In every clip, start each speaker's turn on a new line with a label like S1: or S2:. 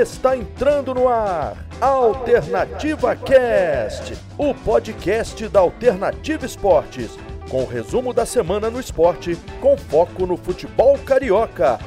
S1: Está entrando no ar Alternativa Cast, o podcast da Alternativa Esportes, com o resumo da semana no esporte, com foco no futebol carioca.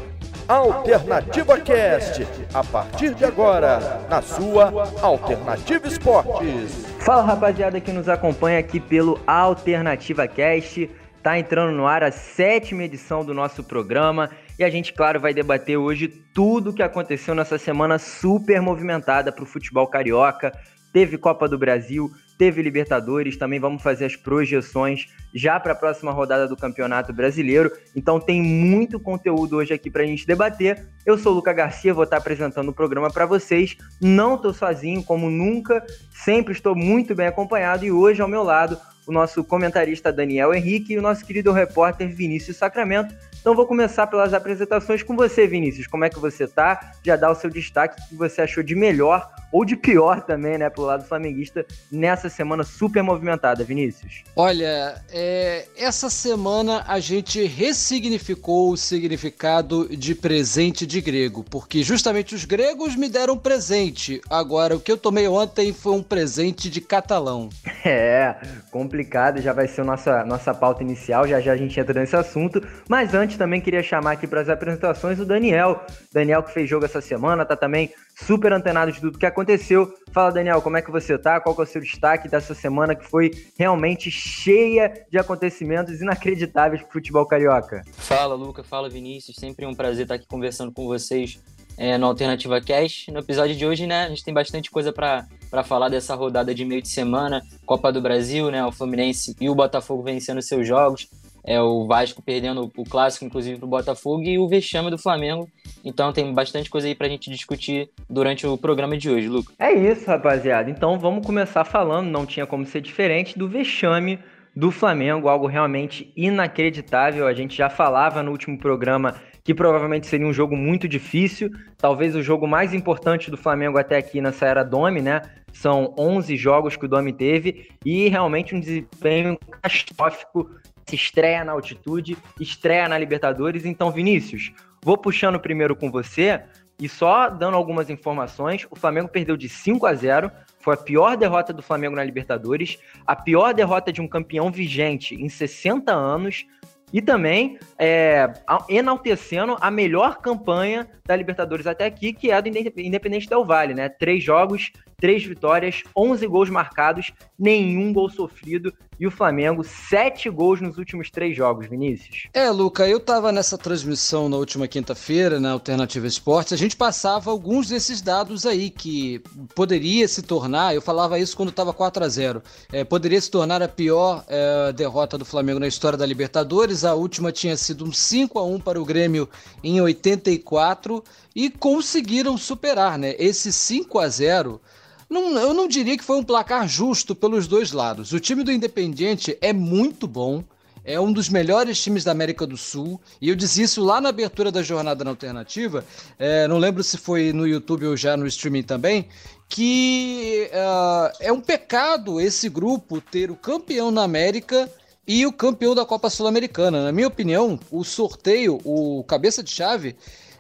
S1: Alternativa Cast, a partir de agora, na sua Alternativa Esportes.
S2: Fala rapaziada que nos acompanha aqui pelo Alternativa Cast. Tá entrando no ar a sétima edição do nosso programa e a gente, claro, vai debater hoje tudo o que aconteceu nessa semana super movimentada para o futebol carioca. Teve Copa do Brasil, teve Libertadores, também vamos fazer as projeções já para a próxima rodada do Campeonato Brasileiro. Então tem muito conteúdo hoje aqui para a gente debater. Eu sou o Luca Garcia, vou estar apresentando o programa para vocês. Não estou sozinho, como nunca, sempre estou muito bem acompanhado e hoje ao meu lado o nosso comentarista Daniel Henrique e o nosso querido repórter Vinícius Sacramento. Então vou começar pelas apresentações com você, Vinícius. Como é que você tá? Já dá o seu destaque o que você achou de melhor ou de pior também, né, pelo lado flamenguista nessa semana super movimentada, Vinícius.
S3: Olha, é, essa semana a gente ressignificou o significado de presente de grego, porque justamente os gregos me deram presente. Agora, o que eu tomei ontem foi um presente de catalão.
S2: É, complicado, já vai ser nossa, nossa pauta inicial, já já a gente entra nesse assunto. Mas antes também queria chamar aqui para as apresentações o Daniel. Daniel que fez jogo essa semana, tá também super antenado de tudo que aconteceu. Fala, Daniel, como é que você tá? Qual é o seu destaque dessa semana que foi realmente cheia de acontecimentos inacreditáveis pro futebol carioca?
S4: Fala, Luca. Fala, Vinícius. Sempre um prazer estar aqui conversando com vocês é, no Alternativa Cash. No episódio de hoje, né, a gente tem bastante coisa para falar dessa rodada de meio de semana, Copa do Brasil, né, o Fluminense e o Botafogo vencendo seus jogos é o Vasco perdendo o clássico, inclusive, para o Botafogo, e o vexame do Flamengo. Então tem bastante coisa aí para a gente discutir durante o programa de hoje, Lucas.
S2: É isso, rapaziada. Então vamos começar falando, não tinha como ser diferente, do vexame do Flamengo, algo realmente inacreditável. A gente já falava no último programa que provavelmente seria um jogo muito difícil, talvez o jogo mais importante do Flamengo até aqui nessa era Domi, né? São 11 jogos que o Domi teve e realmente um desempenho catastrófico estreia na altitude, estreia na Libertadores. Então, Vinícius, vou puxando primeiro com você e só dando algumas informações. O Flamengo perdeu de 5 a 0. Foi a pior derrota do Flamengo na Libertadores, a pior derrota de um campeão vigente em 60 anos. E também é, enaltecendo a melhor campanha da Libertadores até aqui, que é a do Independente Del Vale, né? Três jogos, três vitórias, 11 gols marcados, nenhum gol sofrido e o Flamengo, sete gols nos últimos três jogos, Vinícius.
S3: É, Luca, eu tava nessa transmissão na última quinta-feira, na Alternativa Esportes, a gente passava alguns desses dados aí que poderia se tornar, eu falava isso quando tava 4 a 0 é, poderia se tornar a pior é, derrota do Flamengo na história da Libertadores, a última tinha sido um 5 a 1 para o Grêmio em 84 e conseguiram superar, né? Esse 5 a 0 não, eu não diria que foi um placar justo pelos dois lados. O time do Independiente é muito bom, é um dos melhores times da América do Sul, e eu disse isso lá na abertura da jornada na alternativa, é, não lembro se foi no YouTube ou já no streaming também, que uh, é um pecado esse grupo ter o campeão na América e o campeão da Copa Sul-Americana. Na minha opinião, o sorteio, o cabeça de chave,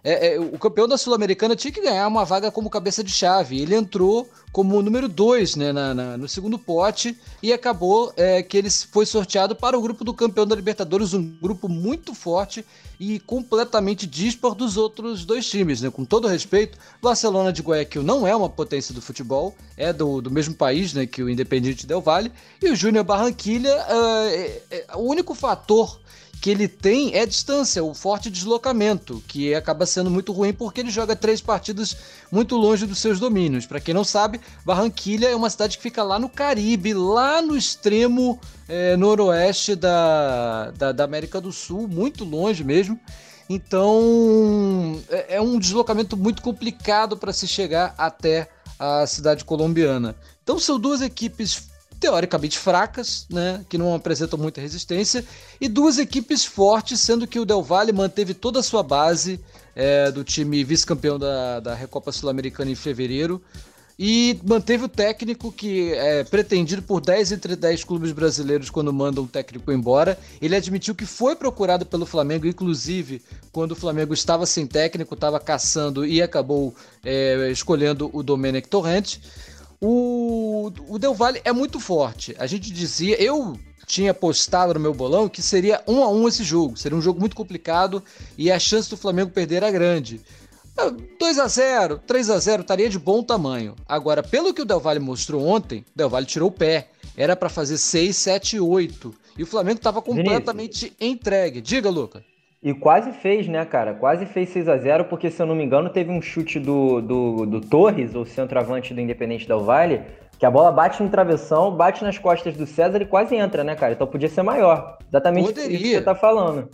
S3: é, é, o campeão da Sul-Americana tinha que ganhar uma vaga como cabeça de chave. Ele entrou como número 2 né, na, na, no segundo pote e acabou é, que ele foi sorteado para o grupo do campeão da Libertadores, um grupo muito forte e completamente dispar dos outros dois times. Né? Com todo respeito, Barcelona de Guayaquil não é uma potência do futebol, é do, do mesmo país né, que o Independiente Del Valle, e o Júnior Barranquilha, uh, é, é, o único fator que ele tem é distância, o forte deslocamento, que acaba sendo muito ruim porque ele joga três partidas muito longe dos seus domínios. Para quem não sabe, Barranquilha é uma cidade que fica lá no Caribe, lá no extremo é, noroeste da, da, da América do Sul, muito longe mesmo. Então é, é um deslocamento muito complicado para se chegar até a cidade colombiana. Então são duas equipes teoricamente fracas, né, que não apresentam muita resistência, e duas equipes fortes, sendo que o Del Valle manteve toda a sua base é, do time vice-campeão da, da Recopa Sul-Americana em fevereiro. e manteve o técnico que é pretendido por 10 entre 10 clubes brasileiros quando mandam um técnico embora. Ele admitiu que foi procurado pelo Flamengo, inclusive quando o Flamengo estava sem técnico, estava caçando e acabou é, escolhendo o Domenech Torrente. O, o Del Valle é muito forte. A gente dizia, eu tinha postado no meu bolão que seria um a um esse jogo. Seria um jogo muito complicado e a chance do Flamengo perder era grande. 2 a 0 3 a 0 estaria de bom tamanho. Agora, pelo que o Del Valle mostrou ontem, o Del Valle tirou o pé. Era para fazer 6, 7, 8. E o Flamengo estava completamente Vinícius. entregue. Diga, Luca.
S2: E quase fez, né, cara? Quase fez 6 a 0 porque, se eu não me engano, teve um chute do, do, do Torres, o centroavante do Independente Del Valle, que a bola bate no travessão, bate nas costas do César e quase entra, né, cara? Então podia ser maior. Exatamente
S3: Poderia.
S2: isso que você tá falando.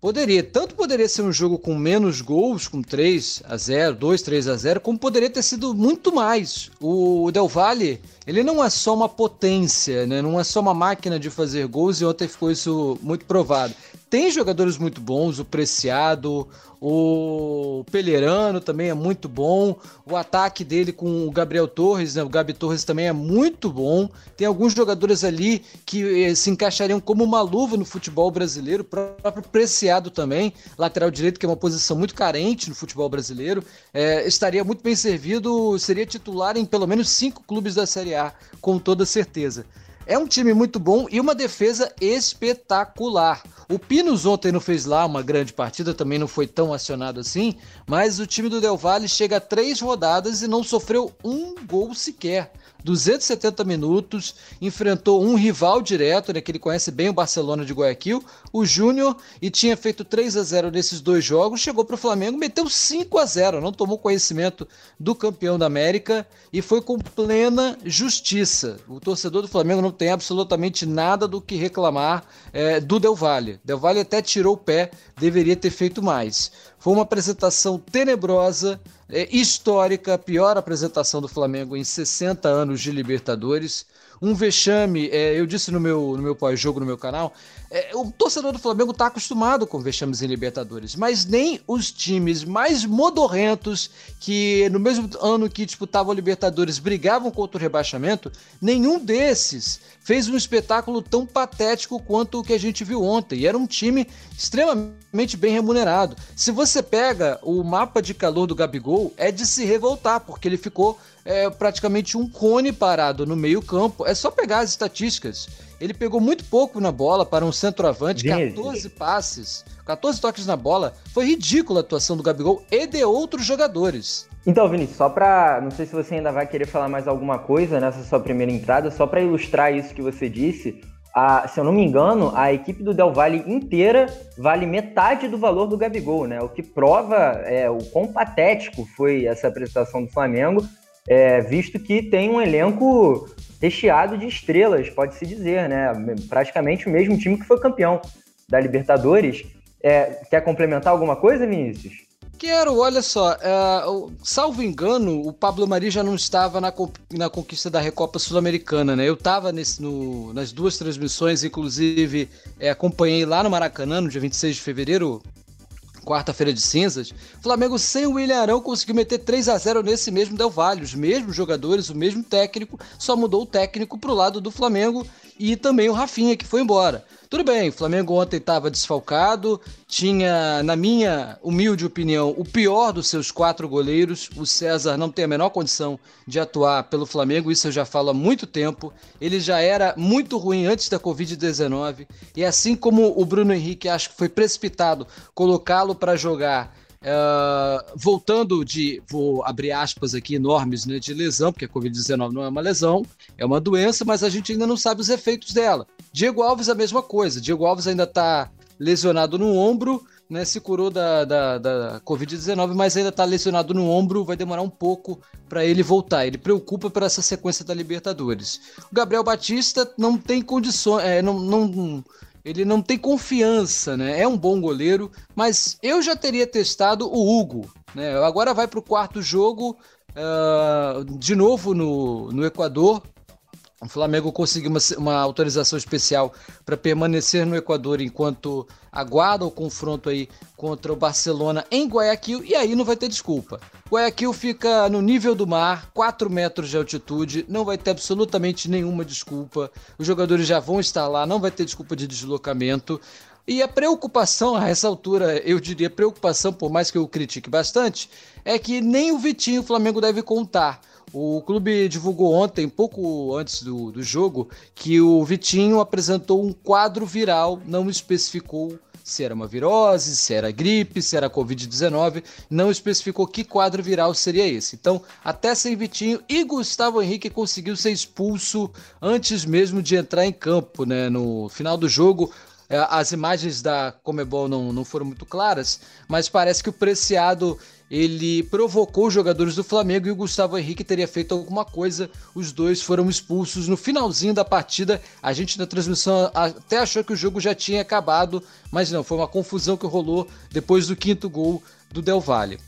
S3: Poderia, tanto poderia ser um jogo com menos gols, com 3 a 0, 2, 3 a 0, como poderia ter sido muito mais. O Del Valle, ele não é só uma potência, né? Não é só uma máquina de fazer gols e ontem ficou isso muito provado. Tem jogadores muito bons, o Preciado, o Pelerano também é muito bom. O ataque dele com o Gabriel Torres, né? o Gabi Torres também é muito bom. Tem alguns jogadores ali que eh, se encaixariam como uma luva no futebol brasileiro. O próprio Preciado também, lateral direito, que é uma posição muito carente no futebol brasileiro. É, estaria muito bem servido, seria titular em pelo menos cinco clubes da Série A, com toda certeza. É um time muito bom e uma defesa espetacular. O Pinos ontem não fez lá uma grande partida, também não foi tão acionado assim, mas o time do Del Valle chega a três rodadas e não sofreu um gol sequer. 270 minutos, enfrentou um rival direto, né, que ele conhece bem o Barcelona de Guayaquil, o Júnior, e tinha feito 3 a 0 nesses dois jogos, chegou para o Flamengo, meteu 5 a 0 não tomou conhecimento do campeão da América e foi com plena justiça. O torcedor do Flamengo não tem absolutamente nada do que reclamar é, do Del Valle. Del Valle até tirou o pé, deveria ter feito mais. Foi uma apresentação tenebrosa, é, histórica, a pior apresentação do Flamengo em 60 anos de Libertadores. Um vexame, é, eu disse no meu, no meu pós-jogo no meu canal, é, o torcedor do Flamengo está acostumado com vexames em Libertadores, mas nem os times mais modorrentos que no mesmo ano que disputavam Libertadores brigavam contra o rebaixamento, nenhum desses fez um espetáculo tão patético quanto o que a gente viu ontem. E era um time extremamente bem remunerado. Se você pega o mapa de calor do Gabigol, é de se revoltar, porque ele ficou é, praticamente um cone parado no meio-campo. É só pegar as estatísticas. Ele pegou muito pouco na bola para um centroavante, 14 passes, 14 toques na bola. Foi ridícula a atuação do Gabigol e de outros jogadores.
S2: Então, Vinícius, só para. Não sei se você ainda vai querer falar mais alguma coisa nessa sua primeira entrada, só para ilustrar isso que você disse. A, se eu não me engano, a equipe do Del Valle inteira vale metade do valor do Gabigol, né? O que prova é, o quão patético foi essa apresentação do Flamengo, é, visto que tem um elenco recheado de estrelas, pode-se dizer, né? Praticamente o mesmo time que foi campeão da Libertadores. É, quer complementar alguma coisa, Vinícius?
S3: Quero, olha só, uh, salvo engano, o Pablo Mari já não estava na, na conquista da Recopa Sul-Americana, né? Eu estava nas duas transmissões, inclusive é, acompanhei lá no Maracanã, no dia 26 de fevereiro, quarta-feira de cinzas, Flamengo sem o William Arão conseguiu meter 3 a 0 nesse mesmo Del Valle. Os mesmos jogadores, o mesmo técnico, só mudou o técnico para o lado do Flamengo e também o Rafinha, que foi embora. Tudo bem, Flamengo ontem estava desfalcado, tinha, na minha humilde opinião, o pior dos seus quatro goleiros. O César não tem a menor condição de atuar pelo Flamengo, isso eu já falo há muito tempo. Ele já era muito ruim antes da Covid-19, e assim como o Bruno Henrique acho que foi precipitado colocá-lo para jogar Uh, voltando de, vou abrir aspas aqui enormes, né, de lesão, porque a Covid-19 não é uma lesão, é uma doença, mas a gente ainda não sabe os efeitos dela. Diego Alves, a mesma coisa. Diego Alves ainda está lesionado no ombro, né, se curou da, da, da Covid-19, mas ainda está lesionado no ombro, vai demorar um pouco para ele voltar. Ele preocupa por essa sequência da Libertadores. O Gabriel Batista não tem condições, é, não, não, ele não tem confiança, né? É um bom goleiro, mas eu já teria testado o Hugo, né? Agora vai para o quarto jogo, uh, de novo no, no Equador, o Flamengo conseguiu uma, uma autorização especial para permanecer no Equador enquanto aguarda o confronto aí contra o Barcelona em Guayaquil e aí não vai ter desculpa. Guayaquil fica no nível do mar, 4 metros de altitude, não vai ter absolutamente nenhuma desculpa. Os jogadores já vão estar lá, não vai ter desculpa de deslocamento. E a preocupação, a essa altura, eu diria preocupação, por mais que eu critique bastante, é que nem o Vitinho o Flamengo deve contar. O clube divulgou ontem, pouco antes do, do jogo, que o Vitinho apresentou um quadro viral, não especificou se era uma virose, se era gripe, se era Covid-19, não especificou que quadro viral seria esse. Então, até sem Vitinho e Gustavo Henrique conseguiu ser expulso antes mesmo de entrar em campo, né? No final do jogo, é, as imagens da Comebol não, não foram muito claras, mas parece que o Preciado ele provocou os jogadores do Flamengo e o Gustavo Henrique teria feito alguma coisa. Os dois foram expulsos no finalzinho da partida. A gente na transmissão até achou que o jogo já tinha acabado, mas não, foi uma confusão que rolou depois do quinto gol do Del Valle.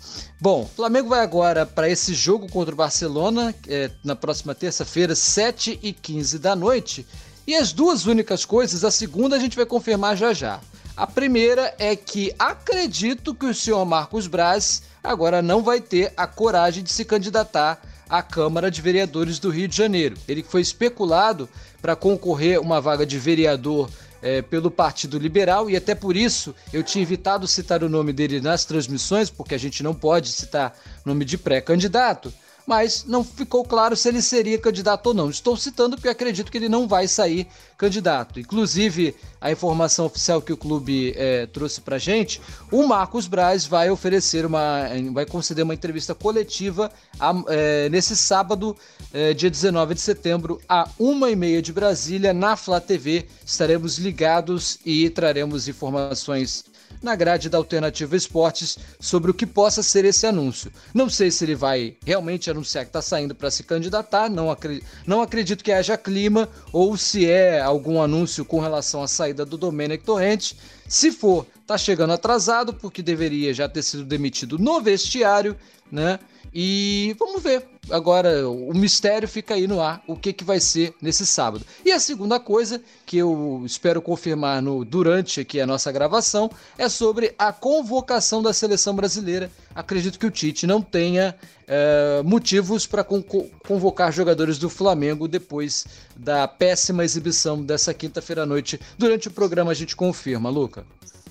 S3: Bom, Flamengo vai agora para esse jogo contra o Barcelona é, na próxima terça-feira, 7h15 da noite. E as duas únicas coisas, a segunda a gente vai confirmar já já. A primeira é que acredito que o senhor Marcos Braz agora não vai ter a coragem de se candidatar à Câmara de Vereadores do Rio de Janeiro. Ele foi especulado para concorrer uma vaga de vereador é, pelo Partido Liberal e até por isso eu tinha evitado citar o nome dele nas transmissões, porque a gente não pode citar nome de pré-candidato mas não ficou claro se ele seria candidato ou não. Estou citando porque acredito que ele não vai sair candidato. Inclusive, a informação oficial que o clube é, trouxe para gente, o Marcos Braz vai oferecer uma, vai conceder uma entrevista coletiva a, é, nesse sábado, é, dia 19 de setembro, a uma e meia de Brasília, na Flá TV. Estaremos ligados e traremos informações na grade da Alternativa Esportes sobre o que possa ser esse anúncio. Não sei se ele vai realmente anunciar que está saindo para se candidatar, não, acri não acredito que haja clima, ou se é algum anúncio com relação à saída do Domênico Torrente. Se for, está chegando atrasado, porque deveria já ter sido demitido no vestiário, né? E vamos ver. Agora, o mistério fica aí no ar, o que, que vai ser nesse sábado. E a segunda coisa, que eu espero confirmar no, durante aqui a nossa gravação, é sobre a convocação da seleção brasileira. Acredito que o Tite não tenha é, motivos para con convocar jogadores do Flamengo depois da péssima exibição dessa quinta-feira à noite. Durante o programa a gente confirma, Luca.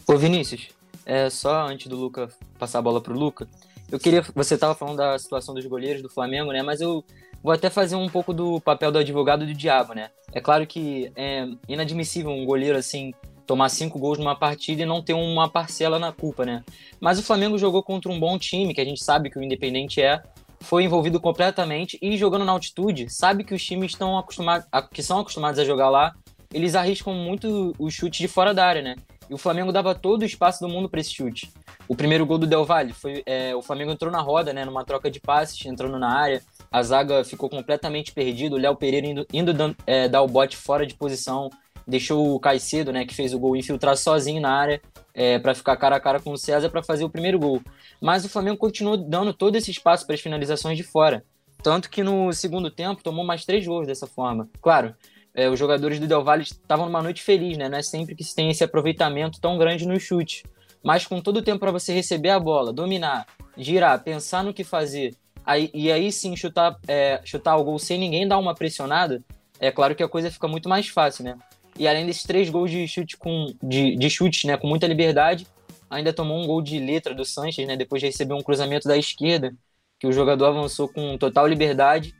S4: Ô Vinícius, é, só antes do Luca passar a bola para o Luca, eu queria. Você estava falando da situação dos goleiros do Flamengo, né? Mas eu vou até fazer um pouco do papel do advogado do diabo, né? É claro que é inadmissível um goleiro assim tomar cinco gols numa partida e não ter uma parcela na culpa, né? Mas o Flamengo jogou contra um bom time, que a gente sabe que o Independente é, foi envolvido completamente e jogando na altitude, sabe que os times estão acostumados, que são acostumados a jogar lá, eles arriscam muito o chute de fora da área, né? E o Flamengo dava todo o espaço do mundo para esse chute. O primeiro gol do Del Valle foi é, o Flamengo entrou na roda, né, numa troca de passes, entrando na área. A zaga ficou completamente perdida. O Léo Pereira indo, indo é, dar o bote fora de posição, deixou o Caicedo, né, que fez o gol, infiltrar sozinho na área é, para ficar cara a cara com o César para fazer o primeiro gol. Mas o Flamengo continuou dando todo esse espaço para as finalizações de fora. Tanto que no segundo tempo tomou mais três gols dessa forma. Claro, é, os jogadores do Del Valle estavam numa noite feliz, né? Não é sempre que se tem esse aproveitamento tão grande no chute. Mas com todo o tempo para você receber a bola, dominar, girar, pensar no que fazer, aí, e aí sim chutar, é, chutar o gol sem ninguém dar uma pressionada, é claro que a coisa fica muito mais fácil, né? E além desses três gols de chute com de, de né, com muita liberdade, ainda tomou um gol de letra do Sanches, né, depois de receber um cruzamento da esquerda, que o jogador avançou com total liberdade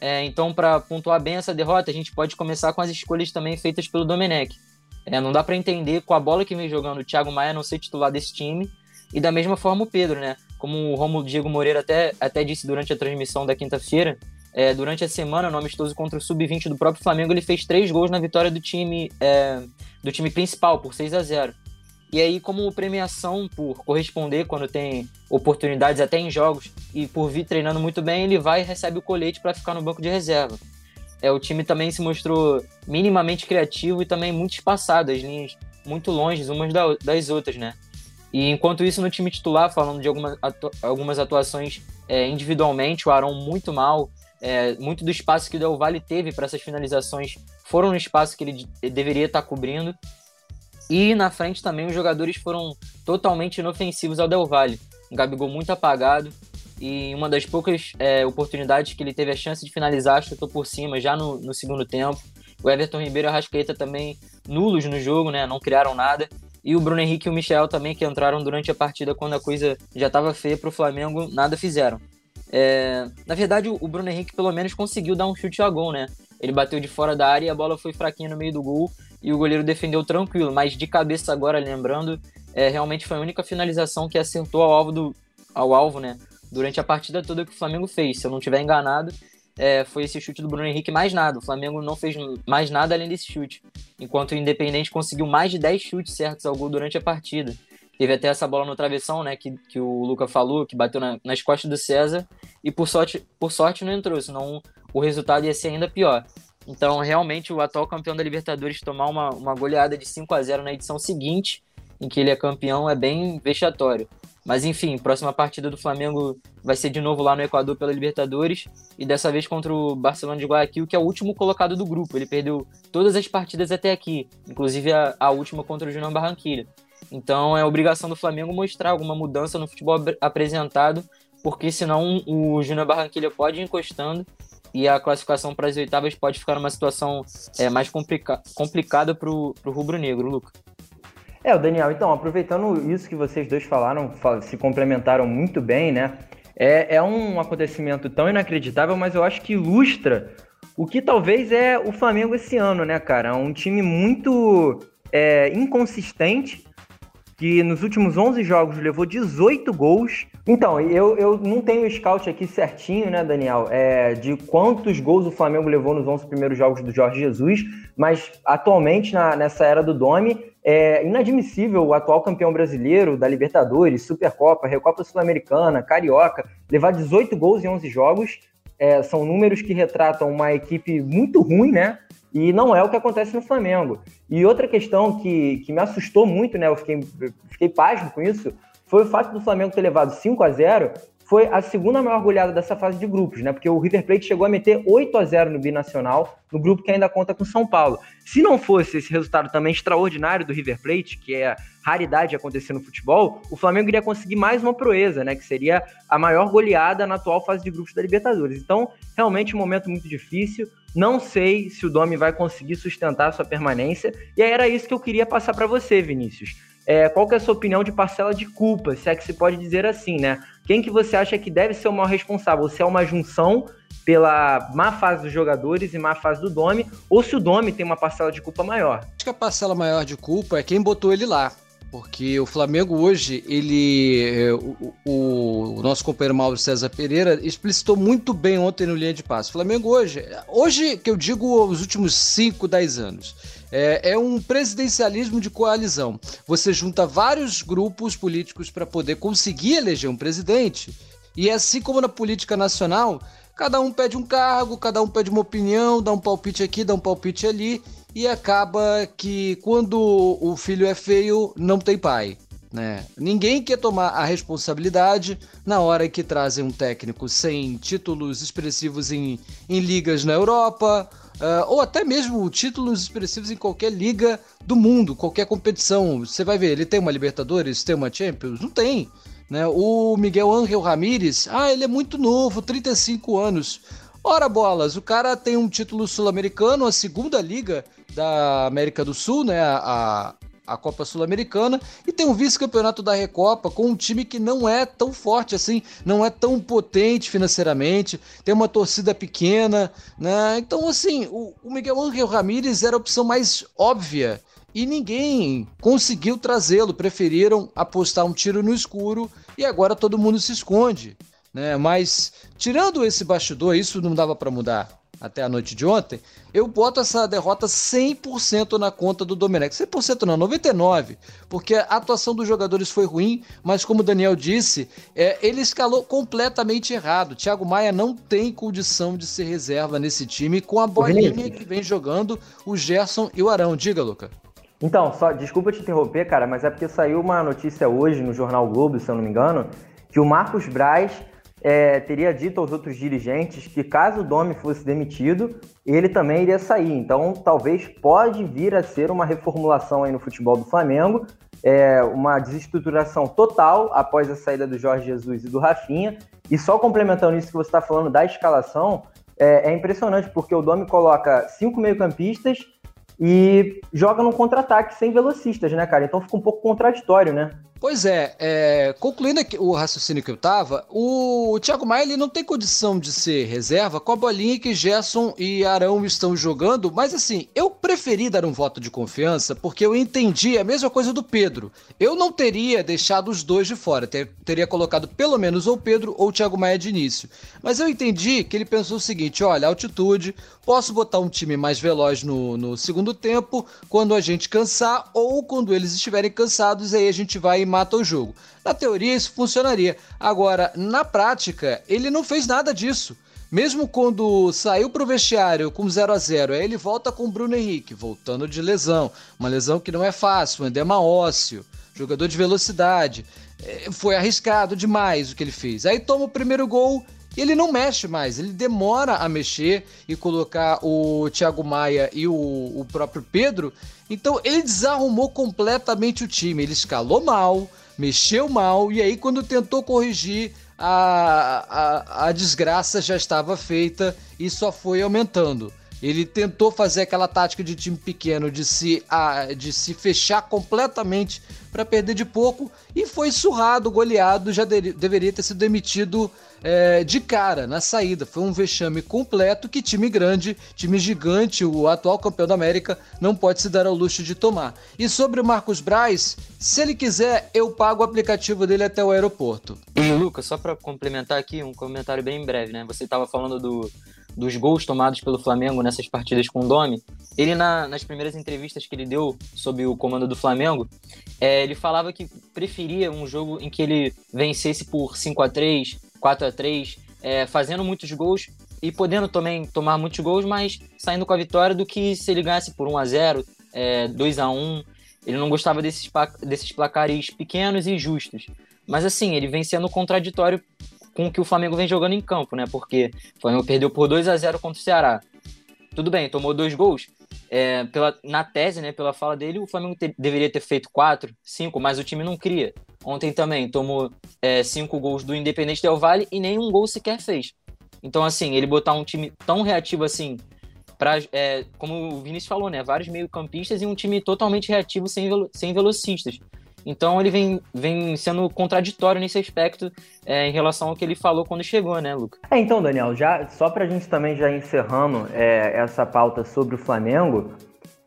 S4: é, então, para pontuar bem essa derrota, a gente pode começar com as escolhas também feitas pelo Domenech. É, não dá para entender com a bola que vem jogando o Thiago Maia não ser titular desse time e da mesma forma o Pedro, né? Como o Romulo Diego Moreira até, até disse durante a transmissão da quinta-feira, é, durante a semana, no amistoso contra o Sub-20 do próprio Flamengo, ele fez três gols na vitória do time, é, do time principal, por 6 a 0 e aí, como premiação por corresponder quando tem oportunidades até em jogos e por vir treinando muito bem, ele vai e recebe o colete para ficar no banco de reserva. É, o time também se mostrou minimamente criativo e também muito espaçado, as linhas muito longe umas das outras, né? E enquanto isso, no time titular, falando de algumas, atu algumas atuações é, individualmente, o Arão muito mal, É, muito do espaço que o Del Valle teve para essas finalizações foram no espaço que ele deveria estar tá cobrindo. E na frente também os jogadores foram totalmente inofensivos ao Del Valle. Um Gabigol muito apagado e uma das poucas é, oportunidades que ele teve a chance de finalizar, chutou por cima já no, no segundo tempo. O Everton Ribeiro e a Rascaeta também nulos no jogo, né? Não criaram nada. E o Bruno Henrique e o Michel também, que entraram durante a partida quando a coisa já estava feia para o Flamengo, nada fizeram. É, na verdade, o Bruno Henrique pelo menos conseguiu dar um chute a gol, né? Ele bateu de fora da área e a bola foi fraquinha no meio do gol e o goleiro defendeu tranquilo. Mas de cabeça agora, lembrando, é, realmente foi a única finalização que assentou ao alvo, do, ao alvo né? Durante a partida toda que o Flamengo fez. Se eu não estiver enganado, é, foi esse chute do Bruno Henrique mais nada. O Flamengo não fez mais nada além desse chute. Enquanto o Independente conseguiu mais de 10 chutes certos ao gol durante a partida. Teve até essa bola no travessão, né, que, que o Luca falou, que bateu na, nas costas do César, e por sorte, por sorte não entrou, senão o resultado ia ser ainda pior. Então, realmente, o atual campeão da Libertadores tomar uma, uma goleada de 5 a 0 na edição seguinte, em que ele é campeão, é bem vexatório. Mas enfim, próxima partida do Flamengo vai ser de novo lá no Equador pela Libertadores e dessa vez contra o Barcelona de Guayaquil, que é o último colocado do grupo. Ele perdeu todas as partidas até aqui, inclusive a, a última contra o Junior Barranquilla. Então é obrigação do Flamengo mostrar alguma mudança no futebol apresentado, porque senão o Júnior Barranquilla pode ir encostando e a classificação para as oitavas pode ficar numa situação é, mais complica complicada para o rubro-negro, Luca.
S2: É, o Daniel, então, aproveitando isso que vocês dois falaram, se complementaram muito bem, né? É, é um acontecimento tão inacreditável, mas eu acho que ilustra o que talvez é o Flamengo esse ano, né, cara? Um time muito é, inconsistente, que nos últimos 11 jogos levou 18 gols. Então, eu, eu não tenho o scout aqui certinho, né, Daniel, é, de quantos gols o Flamengo levou nos 11 primeiros jogos do Jorge Jesus, mas atualmente, na, nessa era do Domi, é inadmissível o atual campeão brasileiro da Libertadores, Supercopa, Recopa Sul-Americana, Carioca, levar 18 gols em 11 jogos. É, são números que retratam uma equipe muito ruim, né? E não é o que acontece no Flamengo. E outra questão que, que me assustou muito, né? Eu fiquei, fiquei pasmo com isso, foi o fato do Flamengo ter levado 5 a 0 foi a segunda maior goleada dessa fase de grupos, né? Porque o River Plate chegou a meter 8 a 0 no Binacional, no grupo que ainda conta com São Paulo. Se não fosse esse resultado também extraordinário do River Plate, que é raridade acontecer no futebol, o Flamengo iria conseguir mais uma proeza, né? Que seria a maior goleada na atual fase de grupos da Libertadores. Então, realmente um momento muito difícil. Não sei se o Domi vai conseguir sustentar a sua permanência. E aí era isso que eu queria passar para você, Vinícius. É, qual que é a sua opinião de parcela de culpa, se é que se pode dizer assim, né? Quem que você acha que deve ser o maior responsável? Se é uma junção pela má fase dos jogadores e má fase do Domi, ou se o Domi tem uma parcela de culpa maior?
S3: Acho que a parcela maior de culpa é quem botou ele lá. Porque o Flamengo hoje, ele. É, o, o, o, nosso companheiro Mauro César Pereira explicitou muito bem ontem no linha de passe. O Flamengo hoje, hoje que eu digo os últimos 5, 10 anos, é, é um presidencialismo de coalizão. Você junta vários grupos políticos para poder conseguir eleger um presidente. E é assim como na política nacional, cada um pede um cargo, cada um pede uma opinião, dá um palpite aqui, dá um palpite ali, e acaba que quando o filho é feio, não tem pai. Né? Ninguém quer tomar a responsabilidade na hora que trazem um técnico sem títulos expressivos em, em ligas na Europa, uh, ou até mesmo títulos expressivos em qualquer liga do mundo, qualquer competição. Você vai ver, ele tem uma Libertadores, tem uma Champions? Não tem. Né? O Miguel Ángel Ramírez, ah, ele é muito novo, 35 anos. Ora bolas, o cara tem um título sul-americano, a segunda liga da América do Sul, né? A, a Copa Sul-Americana e tem um vice-campeonato da Recopa com um time que não é tão forte assim, não é tão potente financeiramente, tem uma torcida pequena, né? Então, assim, o, o Miguel Ángel Ramírez era a opção mais óbvia e ninguém conseguiu trazê-lo, preferiram apostar um tiro no escuro e agora todo mundo se esconde. Né? Mas, tirando esse bastidor, isso não dava para mudar até a noite de ontem, eu boto essa derrota 100% na conta do Domenech. 100% não, 99%, porque a atuação dos jogadores foi ruim, mas como o Daniel disse, é, ele escalou completamente errado. Thiago Maia não tem condição de ser reserva nesse time com a bolinha que vem jogando o Gerson e o Arão. Diga, Luca.
S2: Então, só desculpa te interromper, cara, mas é porque saiu uma notícia hoje no Jornal Globo, se eu não me engano, que o Marcos Braz é, teria dito aos outros dirigentes que caso o Domi fosse demitido, ele também iria sair. Então, talvez pode vir a ser uma reformulação aí no futebol do Flamengo, é, uma desestruturação total após a saída do Jorge Jesus e do Rafinha. E só complementando isso que você está falando da escalação, é, é impressionante porque o Domi coloca cinco meio-campistas e joga no contra-ataque sem velocistas, né, cara? Então fica um pouco contraditório, né?
S3: Pois é, é, concluindo o raciocínio que eu tava, o Thiago Maia ele não tem condição de ser reserva com a bolinha que Gerson e Arão estão jogando, mas assim, eu preferi dar um voto de confiança porque eu entendi a mesma coisa do Pedro. Eu não teria deixado os dois de fora, ter, teria colocado pelo menos ou Pedro ou o Thiago Maia de início. Mas eu entendi que ele pensou o seguinte: olha, altitude, posso botar um time mais veloz no, no segundo tempo, quando a gente cansar ou quando eles estiverem cansados, aí a gente vai mata o jogo. Na teoria, isso funcionaria. Agora, na prática, ele não fez nada disso. Mesmo quando saiu para o vestiário com 0 a 0 aí ele volta com o Bruno Henrique, voltando de lesão. Uma lesão que não é fácil, um edema ósseo, jogador de velocidade. É, foi arriscado demais o que ele fez. Aí toma o primeiro gol e ele não mexe mais, ele demora a mexer e colocar o Thiago Maia e o, o próprio Pedro então ele desarrumou completamente o time. Ele escalou mal, mexeu mal, e aí quando tentou corrigir, a, a, a desgraça já estava feita e só foi aumentando. Ele tentou fazer aquela tática de time pequeno de se, a, de se fechar completamente para perder de pouco e foi surrado, goleado, já de, deveria ter sido demitido é, de cara na saída. Foi um vexame completo que time grande, time gigante, o atual campeão da América, não pode se dar ao luxo de tomar. E sobre o Marcos Braz, se ele quiser, eu pago o aplicativo dele até o aeroporto.
S4: E Lucas, só para complementar aqui, um comentário bem breve, né? Você estava falando do, dos gols tomados pelo Flamengo nessas partidas com o Domi. Ele, na, nas primeiras entrevistas que ele deu sob o comando do Flamengo, é, ele falava que preferia um jogo em que ele vencesse por 5 a 3 4 a 3 é, fazendo muitos gols e podendo também tomar muitos gols, mas saindo com a vitória do que se ele ganhasse por 1 a 0 é, 2 a 1 Ele não gostava desses, desses placares pequenos e justos. Mas assim, ele vem sendo contraditório com o que o Flamengo vem jogando em campo, né? Porque o Flamengo perdeu por 2 a 0 contra o Ceará. Tudo bem, tomou dois gols. É, pela, na tese, né, pela fala dele, o Flamengo te, deveria ter feito quatro, cinco, mas o time não cria. Ontem também tomou é, cinco gols do Independente Del Vale e nenhum gol sequer fez. Então, assim, ele botar um time tão reativo assim, pra, é, como o Vinícius falou, né? Vários meio-campistas e um time totalmente reativo sem, velo, sem velocistas. Então ele vem, vem sendo contraditório nesse aspecto é, em relação ao que ele falou quando chegou, né, Luca?
S2: É, então, Daniel, já só para a gente também já encerrando é, essa pauta sobre o Flamengo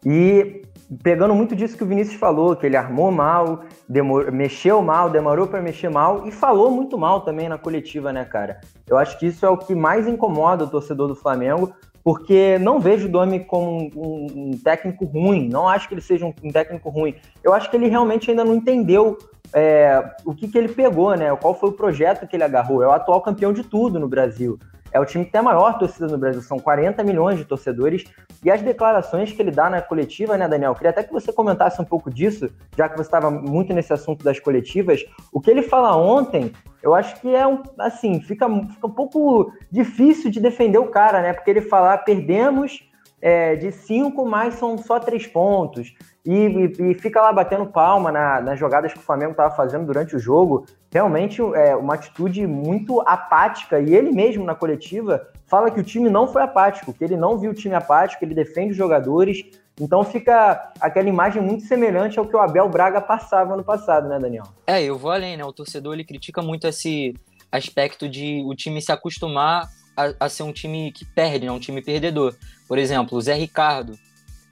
S2: e pegando muito disso que o Vinícius falou, que ele armou mal, demor... mexeu mal, demorou para mexer mal e falou muito mal também na coletiva, né, cara? Eu acho que isso é o que mais incomoda o torcedor do Flamengo, porque não vejo o Domi como um, um, técnico ruim, não acho que ele seja um, um, técnico ruim. Eu acho que ele realmente ainda não entendeu é, o que, que ele pegou, né? Qual foi o projeto que ele agarrou. É o atual campeão de tudo no Brasil. É o time que tem a maior torcida no Brasil, são 40 milhões de torcedores. E as declarações que ele dá na coletiva, né, Daniel? Queria até que você comentasse um pouco disso, já que você estava muito nesse assunto das coletivas. O que ele fala ontem, eu acho que é um. Assim, fica, fica um pouco difícil de defender o cara, né? Porque ele fala, perdemos é, de cinco, mas são só três pontos. E, e, e fica lá batendo palma na, nas jogadas que o Flamengo estava fazendo durante o jogo. Realmente é uma atitude muito apática. E ele mesmo, na coletiva, fala que o time não foi apático, que ele não viu o time apático, ele defende os jogadores. Então fica aquela imagem muito semelhante ao que o Abel Braga passava no passado, né, Daniel?
S4: É, eu vou além, né? O torcedor ele critica muito esse aspecto de o time se acostumar a, a ser um time que perde, né? um time perdedor. Por exemplo, o Zé Ricardo,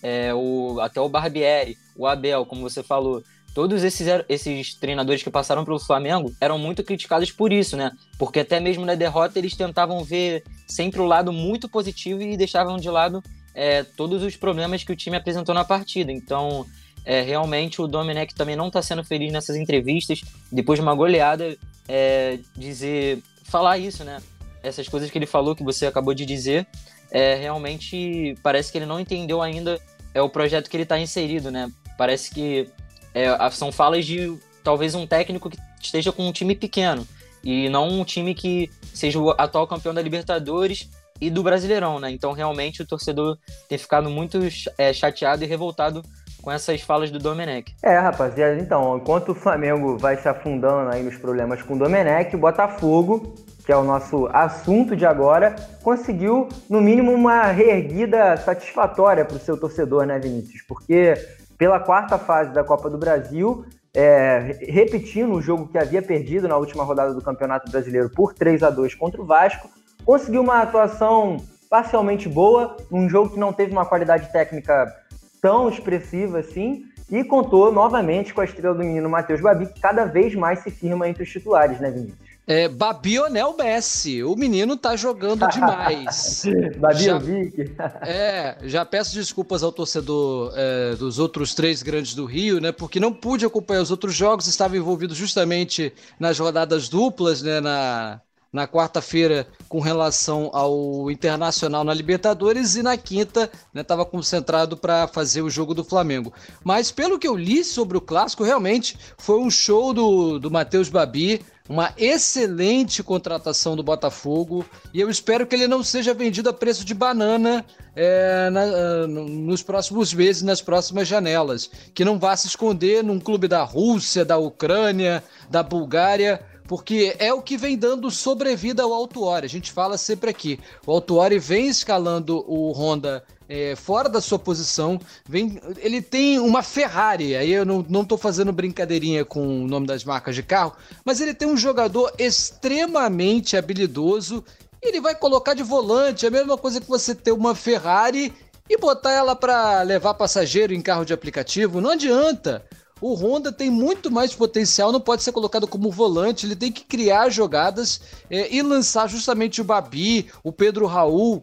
S4: é, o, até o Barbieri, o Abel, como você falou, todos esses, esses treinadores que passaram pelo Flamengo eram muito criticados por isso, né? Porque até mesmo na derrota eles tentavam ver sempre o lado muito positivo e deixavam de lado é, todos os problemas que o time apresentou na partida. Então, é, realmente o Domenech também não está sendo feliz nessas entrevistas. Depois de uma goleada, é, dizer, falar isso, né? Essas coisas que ele falou, que você acabou de dizer, é, realmente parece que ele não entendeu ainda é o projeto que ele está inserido, né? Parece que é, são falas de talvez um técnico que esteja com um time pequeno e não um time que seja o atual campeão da Libertadores e do Brasileirão, né? Então, realmente, o torcedor tem ficado muito é, chateado e revoltado com essas falas do Domenech.
S2: É, rapaziada, então, enquanto o Flamengo vai se afundando aí nos problemas com o Domenech, o Botafogo, que é o nosso assunto de agora, conseguiu, no mínimo, uma reerguida satisfatória para o seu torcedor, né, Vinícius? Porque pela quarta fase da Copa do Brasil, é, repetindo o jogo que havia perdido na última rodada do Campeonato Brasileiro por 3 a 2 contra o Vasco, conseguiu uma atuação parcialmente boa, num jogo que não teve uma qualidade técnica tão expressiva assim, e contou novamente com a estrela do menino Matheus Babi, que cada vez mais se firma entre os titulares, né, Vinícius?
S3: É, Babionel Messi, o menino tá jogando demais.
S2: Babi já, Vic.
S3: é, já peço desculpas ao torcedor é, dos outros três grandes do Rio, né? Porque não pude acompanhar os outros jogos, estava envolvido justamente nas rodadas duplas, né? Na, na quarta-feira com relação ao Internacional na Libertadores e na quinta estava né, concentrado para fazer o jogo do Flamengo. Mas pelo que eu li sobre o clássico, realmente foi um show do, do Matheus Babi, uma excelente contratação do Botafogo e eu espero que ele não seja vendido a preço de banana é, na, nos próximos meses, nas próximas janelas. Que não vá se esconder num clube da Rússia, da Ucrânia, da Bulgária porque é o que vem dando sobrevida ao Autuori. A gente fala sempre aqui. O Autuori vem escalando o Honda é, fora da sua posição. Vem, ele tem uma Ferrari. Aí eu não, não tô fazendo brincadeirinha com o nome das marcas de carro, mas ele tem um jogador extremamente habilidoso. Ele vai colocar de volante, é a mesma coisa que você ter uma Ferrari e botar ela para levar passageiro em carro de aplicativo. Não adianta. O Honda tem muito mais potencial, não pode ser colocado como volante, ele tem que criar jogadas é, e lançar justamente o Babi, o Pedro Raul,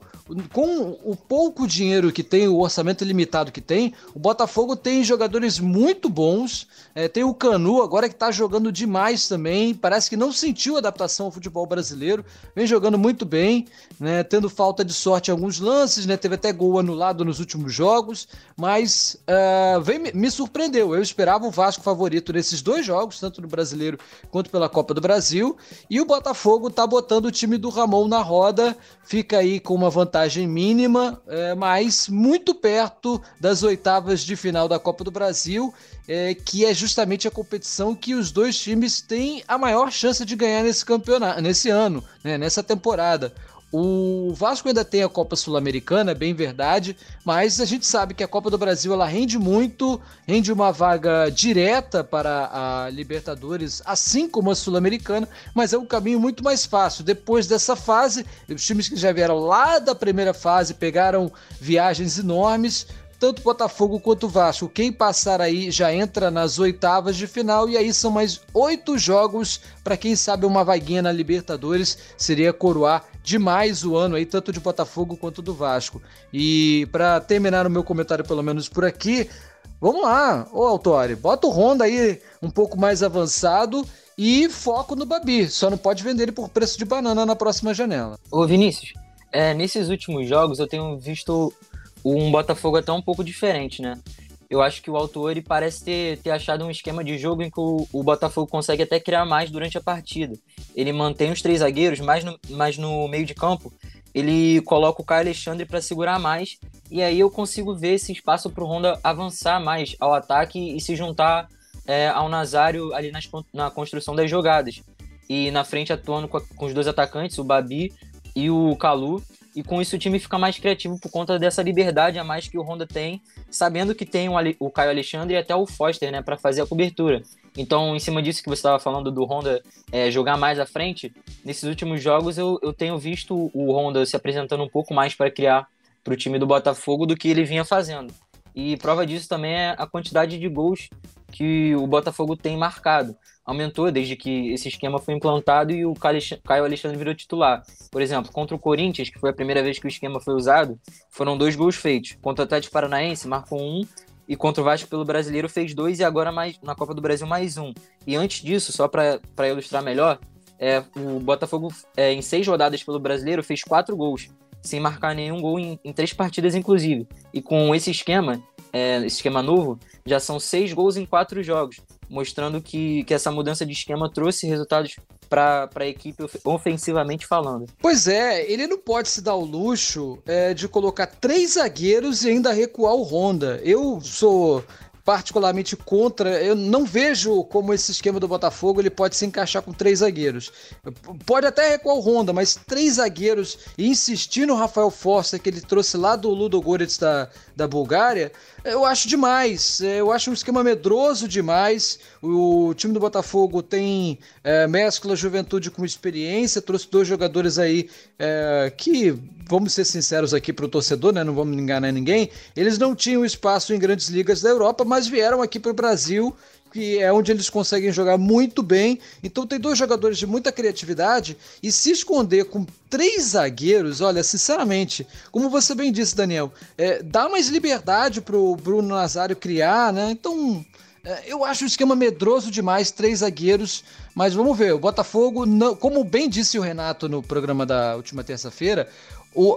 S3: com o pouco dinheiro que tem, o orçamento limitado que tem, o Botafogo tem jogadores muito bons. É, tem o Canu agora que está jogando demais também. Parece que não sentiu adaptação ao futebol brasileiro. Vem jogando muito bem, né, tendo falta de sorte em alguns lances, né, teve até gol anulado nos últimos jogos. Mas uh, vem, me surpreendeu. Eu esperava o Vasco favorito nesses dois jogos, tanto no brasileiro quanto pela Copa do Brasil. E o Botafogo está botando o time do Ramon na roda. Fica aí com uma vantagem vantagem mínima, é, mas muito perto das oitavas de final da Copa do Brasil, é, que é justamente a competição que os dois times têm a maior chance de ganhar nesse campeonato, nesse ano, né, nessa temporada. O Vasco ainda tem a Copa Sul-Americana, é bem verdade, mas a gente sabe que a Copa do Brasil ela rende muito, rende uma vaga direta para a Libertadores, assim como a Sul-Americana, mas é um caminho muito mais fácil. Depois dessa fase, os times que já vieram lá da primeira fase pegaram viagens enormes, tanto Botafogo quanto Vasco. Quem passar aí já entra nas oitavas de final e aí são mais oito jogos para quem sabe uma vaguinha na Libertadores seria coroar demais o ano aí tanto de Botafogo quanto do Vasco. E para terminar o meu comentário pelo menos por aqui, vamos lá, ô Autori, bota o Honda aí um pouco mais avançado e foco no Babi. Só não pode vender ele por preço de banana na próxima janela.
S4: Ô Vinícius, é, nesses últimos jogos eu tenho visto um Botafogo até um pouco diferente, né? Eu acho que o autor parece ter, ter achado um esquema de jogo em que o, o, Botafogo consegue até criar mais durante a partida. Ele mantém os três zagueiros, mas no, mas no meio de campo ele coloca o Caio Alexandre para segurar mais, e aí eu consigo ver esse espaço para o Honda avançar mais ao ataque e se juntar é, ao Nazário ali nas, na construção das jogadas. E na frente atuando com, a, com os dois atacantes, o Babi e o Calu, e com isso o time fica mais criativo por conta dessa liberdade a mais que o Honda tem, sabendo que tem o, Caio Alexandre e até o Foster, né, para fazer a cobertura. Então, em cima disso que você estava falando do Honda é, jogar mais à frente, nesses últimos jogos eu, eu tenho visto o Honda se apresentando um pouco mais para criar para o time do Botafogo do que ele vinha fazendo. E prova disso também é a quantidade de gols que o Botafogo tem marcado aumentou desde que esse esquema foi implantado e o Caio Alexandre virou titular. Por exemplo, contra o Corinthians, que foi a primeira vez que o esquema foi usado, foram dois gols feitos. Contra o Atlético Paranaense, marcou um, e contra o Vasco pelo Brasileiro fez dois, e agora mais na Copa do Brasil mais um. E antes disso, só para ilustrar melhor, é, o Botafogo, é, em seis rodadas pelo Brasileiro, fez quatro gols, sem marcar nenhum gol em, em três partidas, inclusive. E com esse esquema, é, esse esquema novo, já são seis gols em quatro jogos mostrando que, que essa mudança de esquema trouxe resultados para a equipe ofensivamente falando.
S3: Pois é, ele não pode se dar o luxo é, de colocar três zagueiros e ainda recuar o Honda. Eu sou particularmente contra. Eu não vejo como esse esquema do Botafogo ele pode se encaixar com três zagueiros. Pode até recuar o Honda, mas três zagueiros e insistir no Rafael Forster que ele trouxe lá do Ludo Goretz da, da Bulgária, eu acho demais. Eu acho um esquema medroso demais. O time do Botafogo tem é, mescla juventude com experiência, trouxe dois jogadores aí é, que, vamos ser sinceros aqui para o torcedor, né? não vamos enganar ninguém, eles não tinham espaço em grandes ligas da Europa, mas vieram aqui para o Brasil que é onde eles conseguem jogar muito bem. Então tem dois jogadores de muita criatividade e se esconder com três zagueiros, olha, sinceramente, como você bem disse, Daniel, é, dá mais liberdade pro Bruno Nazário criar, né? Então eu acho o esquema medroso demais, três zagueiros, mas vamos ver. O Botafogo, não, como bem disse o Renato no programa da última terça-feira,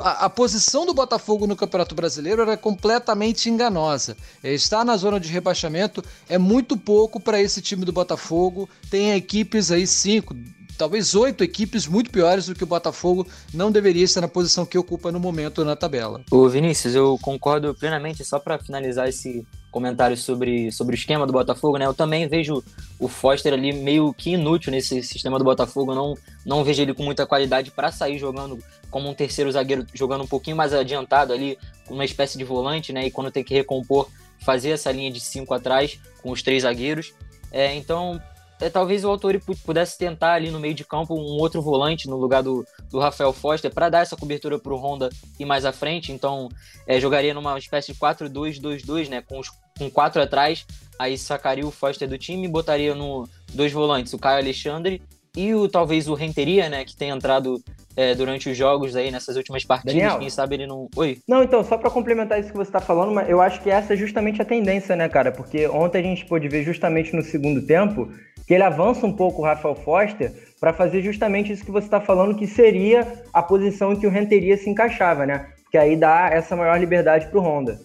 S3: a, a, posição do Botafogo no Campeonato Brasileiro era completamente enganosa. É, estar na zona de rebaixamento é muito pouco para esse time do Botafogo. Tem equipes aí, cinco, talvez oito equipes muito piores do que o Botafogo não deveria estar na posição que ocupa no momento na tabela.
S4: O Vinícius, eu concordo plenamente. Só para finalizar esse, comentários sobre, sobre o esquema do Botafogo, né? Eu também vejo o Foster ali meio que inútil nesse sistema do Botafogo. Não, não vejo ele com muita qualidade para sair jogando como um terceiro zagueiro, jogando um pouquinho mais adiantado ali, uma espécie de volante, né? E quando tem que recompor, fazer essa linha de cinco atrás com os três zagueiros. É, então, é, talvez o Autori pudesse tentar ali no meio de campo um outro volante no lugar do, do Rafael Foster para dar essa cobertura para o Honda e mais à frente. Então, é, jogaria numa espécie de 4-2-2-2, né? Com, os, com quatro atrás, aí sacaria o Foster do time e botaria no dois volantes, o Caio Alexandre e o talvez o Renteria, né? Que tem entrado é, durante os jogos aí nessas últimas partidas. Daniel, quem sabe ele não. Oi.
S2: Não, então, só para complementar isso que você está falando, mas eu acho que essa é justamente a tendência, né, cara? Porque ontem a gente pôde ver justamente no segundo tempo que ele avança um pouco o Rafael Foster para fazer justamente isso que você está falando, que seria a posição em que o Renteria se encaixava, né? Que aí dá essa maior liberdade para o Honda.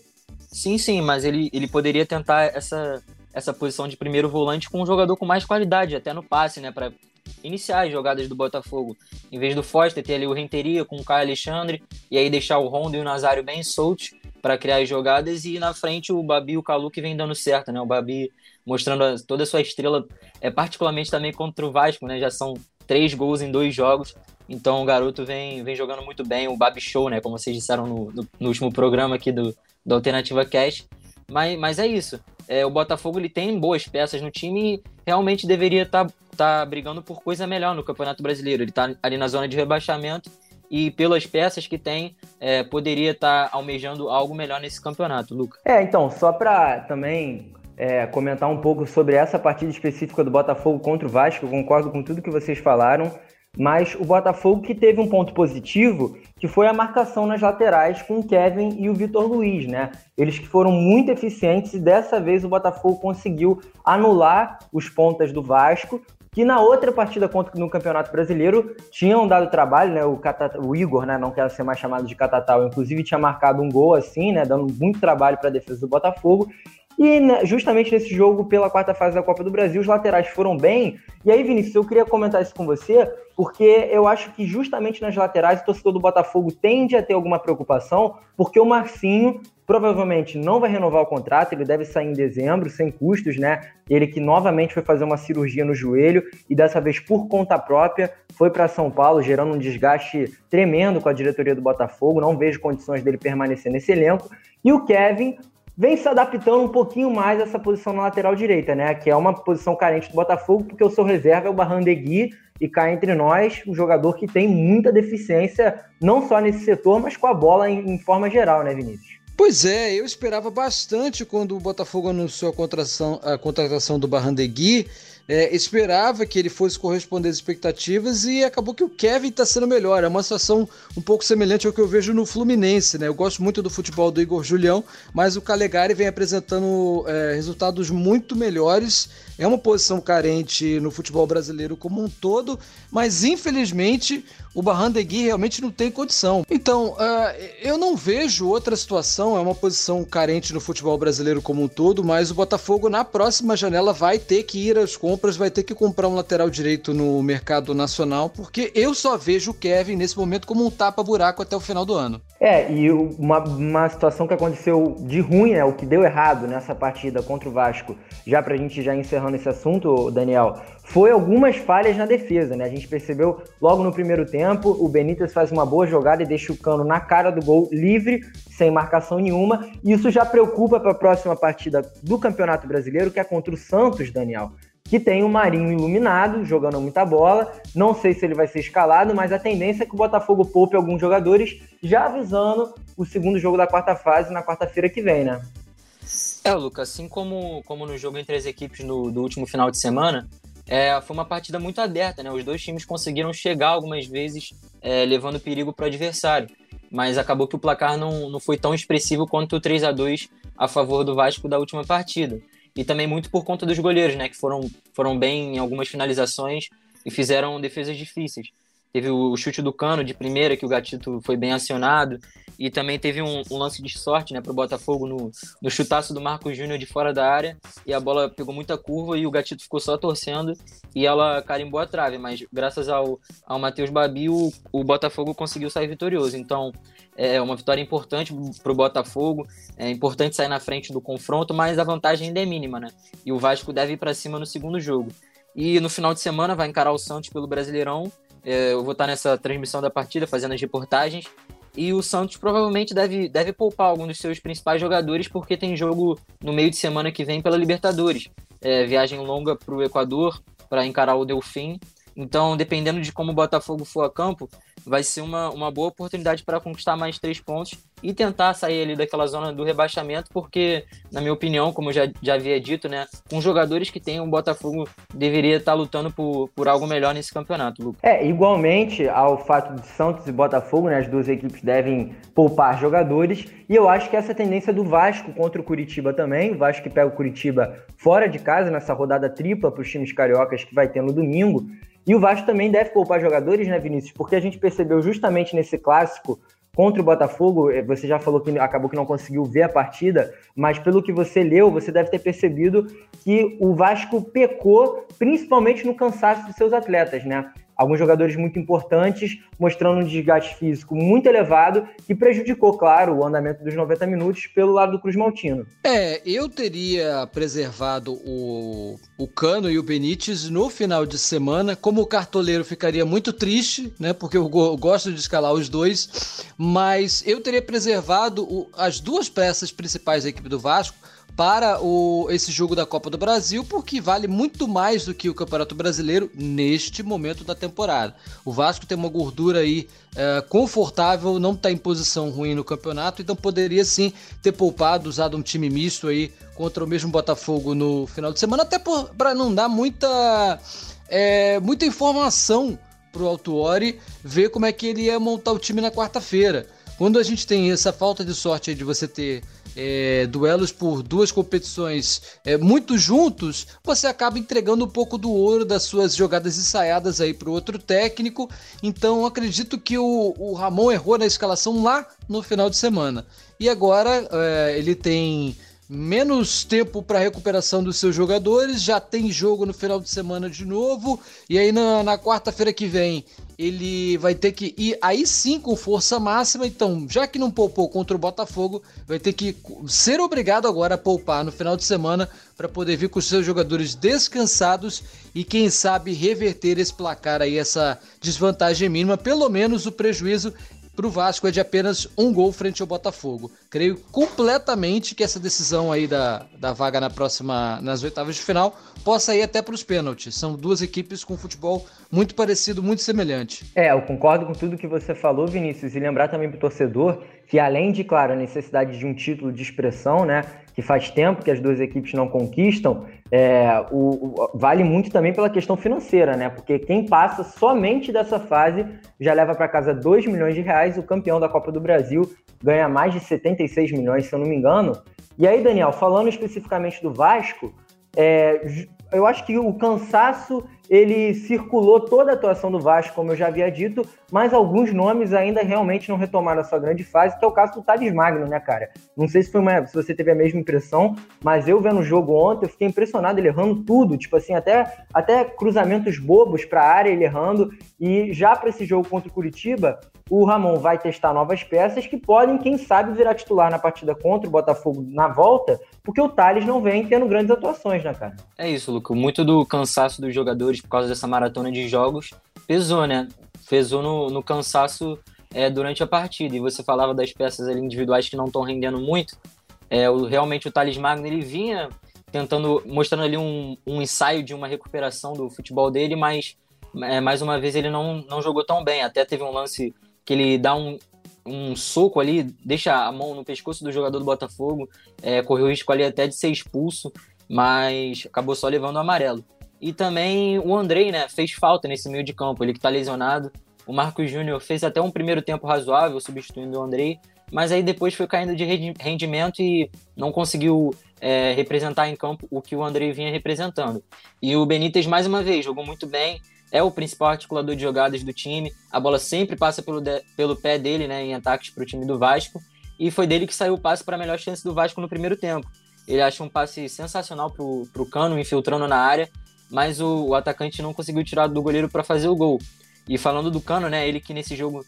S4: Sim, sim, mas ele, ele poderia tentar essa, essa posição de primeiro volante com um jogador com mais qualidade, até no passe, né? Para iniciar as jogadas do Botafogo. Em vez do Foster ter ali o Renteria com o Caio Alexandre, e aí deixar o Honda e o Nazário bem soltos para criar as jogadas, e na frente o Babi e o Calu que vem dando certo, né? O Babi mostrando toda a sua estrela, é, particularmente também contra o Vasco, né? Já são três gols em dois jogos. Então o garoto vem, vem jogando muito bem, o Babi Show, né? Como vocês disseram no, no, no último programa aqui do, do Alternativa Cash. Mas, mas é isso. É, o Botafogo ele tem boas peças no time e realmente deveria estar tá, tá brigando por coisa melhor no Campeonato Brasileiro. Ele está ali na zona de rebaixamento e pelas peças que tem, é, poderia estar tá almejando algo melhor nesse campeonato, Luca.
S2: É, então, só para também é, comentar um pouco sobre essa partida específica do Botafogo contra o Vasco. Eu concordo com tudo que vocês falaram, mas o Botafogo que teve um ponto positivo, que foi a marcação nas laterais com o Kevin e o Vitor Luiz, né? Eles que foram muito eficientes e dessa vez o Botafogo conseguiu anular os pontas do Vasco, que na outra partida contra no Campeonato Brasileiro tinham dado trabalho, né? O, o Igor, né? Não quer ser mais chamado de Catatal, inclusive tinha marcado um gol assim, né? Dando muito trabalho para a defesa do Botafogo. E né, justamente nesse jogo, pela quarta fase da Copa do Brasil, os laterais foram bem. E aí, Vinícius, eu queria comentar isso com você, porque eu acho que justamente nas laterais o torcedor do Botafogo tende a ter alguma preocupação, porque o Marcinho provavelmente não vai renovar o contrato, ele deve sair em dezembro, sem custos, né? Ele que novamente foi fazer uma cirurgia no joelho e dessa vez por conta própria foi para São Paulo, gerando um desgaste tremendo com a diretoria do Botafogo. Não vejo condições dele permanecer nesse elenco. E o Kevin vem se adaptando um pouquinho mais a essa posição na lateral direita, né? Que é uma posição carente do Botafogo, porque o seu reserva é o Barrandegui e cá entre nós, um jogador que tem muita deficiência, não só nesse setor, mas com a bola em, em forma geral, né, Vinícius?
S3: Pois é, eu esperava bastante quando o Botafogo anunciou a contratação, a contratação do Barrandegui é, esperava que ele fosse corresponder às expectativas e acabou que o Kevin está sendo melhor. É uma situação um pouco semelhante ao que eu vejo no Fluminense, né? Eu gosto muito do futebol do Igor Julião, mas o Calegari vem apresentando é, resultados muito melhores é uma posição carente no futebol brasileiro como um todo, mas infelizmente o Barrandegui realmente não tem condição. Então, uh, eu não vejo outra situação, é uma posição carente no futebol brasileiro como um todo, mas o Botafogo na próxima janela vai ter que ir às compras, vai ter que comprar um lateral direito no mercado nacional, porque eu só vejo o Kevin nesse momento como um tapa-buraco até o final do ano.
S2: É, e uma, uma situação que aconteceu de ruim, né, o que deu errado nessa partida contra o Vasco, já pra gente já encerrando esse assunto, Daniel, foi algumas falhas na defesa, né? A gente percebeu logo no primeiro tempo, o Benítez faz uma boa jogada e deixa o Cano na cara do gol livre, sem marcação nenhuma. Isso já preocupa para a próxima partida do Campeonato Brasileiro, que é contra o Santos, Daniel, que tem o Marinho iluminado, jogando muita bola. Não sei se ele vai ser escalado, mas a tendência é que o Botafogo poupe alguns jogadores, já avisando o segundo jogo da quarta fase na quarta-feira que vem, né?
S4: É, Lucas, assim como, como no jogo entre as equipes no, do último final de semana, é, foi uma partida muito aberta, né? Os dois times conseguiram chegar algumas vezes é, levando perigo para o adversário, mas acabou que o placar não, não foi tão expressivo quanto o 3 a 2 a favor do Vasco da última partida. E também muito por conta dos goleiros, né? Que foram, foram bem em algumas finalizações e fizeram defesas difíceis. Teve o chute do cano de primeira, que o Gatito foi bem acionado. E também teve um, um lance de sorte né, para o Botafogo no, no chutaço do Marcos Júnior de fora da área. E a bola pegou muita curva e o Gatito ficou só torcendo. E ela carimbou a trave. Mas graças ao, ao Matheus Babi, o, o Botafogo conseguiu sair vitorioso. Então é uma vitória importante para o Botafogo. É importante sair na frente do confronto, mas a vantagem ainda é mínima. Né? E o Vasco deve ir para cima no segundo jogo. E no final de semana vai encarar o Santos pelo Brasileirão é, eu vou estar nessa transmissão da partida, fazendo as reportagens. E o Santos provavelmente deve, deve poupar algum dos seus principais jogadores, porque tem jogo no meio de semana que vem pela Libertadores. É, viagem longa para o Equador para encarar o Delfim. Então, dependendo de como o Botafogo for a campo, vai ser uma, uma boa oportunidade para conquistar mais três pontos e tentar sair ali daquela zona do rebaixamento, porque, na minha opinião, como eu já, já havia dito, né, com jogadores que tem, o Botafogo deveria estar tá lutando por, por algo melhor nesse campeonato, Lucas.
S2: É, igualmente ao fato de Santos e Botafogo, né, as duas equipes devem poupar jogadores, e eu acho que essa tendência do Vasco contra o Curitiba também, o Vasco que pega o Curitiba fora de casa nessa rodada tripla para os times cariocas que vai ter no domingo, e o Vasco também deve poupar jogadores, né, Vinícius? Porque a gente percebeu justamente nesse clássico contra o Botafogo, eh, você já falou que acabou que não conseguiu ver a partida, mas pelo que você leu, você deve ter percebido que o Vasco pecou principalmente no cansaço de seus atletas, né? Alguns jogadores muito importantes, mostrando um desgaste físico muito elevado, que prejudicou, claro, o andamento dos 90 minutos pelo lado do Cruz Maltino.
S3: É, eu teria preservado o, o Cano e o Benítez no final de semana, como o cartoleiro ficaria muito triste, né, porque eu, eu gosto de escalar os dois, mas eu teria preservado o, as duas peças principais da equipe do Vasco, para o, esse jogo da Copa do Brasil, porque vale muito mais do que o Campeonato Brasileiro neste momento da temporada. O Vasco tem uma gordura aí é, confortável, não está em posição ruim no campeonato, então poderia sim ter poupado, usado um time misto aí contra o mesmo Botafogo no final de semana, até para não dar muita, é, muita informação para o Altuori ver como é que ele ia montar o time na quarta-feira. Quando a gente tem essa falta de sorte de você ter é, duelos por duas competições é, muito juntos, você acaba entregando um pouco do ouro das suas jogadas ensaiadas aí para o outro técnico. Então acredito que o, o, Ramon errou na escalação lá no final de semana. E agora é, ele tem menos tempo para recuperação dos seus jogadores, já tem jogo no final de semana de novo, e aí na, na quarta-feira que vem ele vai ter que ir aí sim com força máxima, então já que não poupou contra o Botafogo, vai ter que ser obrigado agora a poupar no final de semana para poder vir com os seus jogadores descansados e quem sabe reverter esse placar aí, essa desvantagem mínima, pelo menos o prejuízo para o Vasco é de apenas um gol frente ao Botafogo. Creio completamente que essa decisão aí da, da vaga na próxima, nas oitavas de final, possa ir até para os pênaltis. São duas equipes com futebol muito parecido, muito semelhante.
S2: É, eu concordo com tudo que você falou, Vinícius, e lembrar também para o torcedor que além de, claro, a necessidade de um título de expressão, né, que faz tempo que as duas equipes não conquistam, é, o, o, vale muito também pela questão financeira, né, porque quem passa somente dessa fase já leva para casa 2 milhões de reais, o campeão da Copa do Brasil ganha mais de 76 milhões, se eu não me engano. E aí, Daniel, falando especificamente do Vasco, é, eu acho que o cansaço ele circulou toda a atuação do Vasco, como eu já havia dito, mas alguns nomes ainda realmente não retomaram a sua grande fase, que é o caso do Thales Magno, né, cara? Não sei se, foi uma, se você teve a mesma impressão, mas eu vendo o jogo ontem, eu fiquei impressionado, ele errando tudo, tipo assim, até, até cruzamentos bobos para a área ele errando, e já para esse jogo contra o Curitiba, o Ramon vai testar novas peças que podem, quem sabe, virar titular na partida contra o Botafogo na volta, porque o Thales não vem tendo grandes atuações, né, cara?
S4: É isso, Luca. Muito do cansaço dos jogadores por causa dessa maratona de jogos pesou, né? Pesou no, no cansaço é, durante a partida. E você falava das peças ali individuais que não estão rendendo muito. É, o, realmente o Thales Magno ele vinha tentando, mostrando ali um, um ensaio de uma recuperação do futebol dele, mas é, mais uma vez ele não, não jogou tão bem. Até teve um lance que ele dá um, um soco ali, deixa a mão no pescoço do jogador do Botafogo, é, correu o risco ali até de ser expulso, mas acabou só levando o amarelo. E também o Andrei, né, fez falta nesse meio de campo, ele que tá lesionado. O Marcos Júnior fez até um primeiro tempo razoável, substituindo o Andrei, mas aí depois foi caindo de rendimento e não conseguiu é, representar em campo o que o Andrei vinha representando. E o Benítez, mais uma vez, jogou muito bem, é o principal articulador de jogadas do time, a bola sempre passa pelo, de, pelo pé dele né, em ataques para o time do Vasco, e foi dele que saiu o passe para a melhor chance do Vasco no primeiro tempo. Ele acha um passe sensacional para o Cano, infiltrando na área, mas o, o atacante não conseguiu tirar do goleiro para fazer o gol. E falando do Cano, né, ele que nesse jogo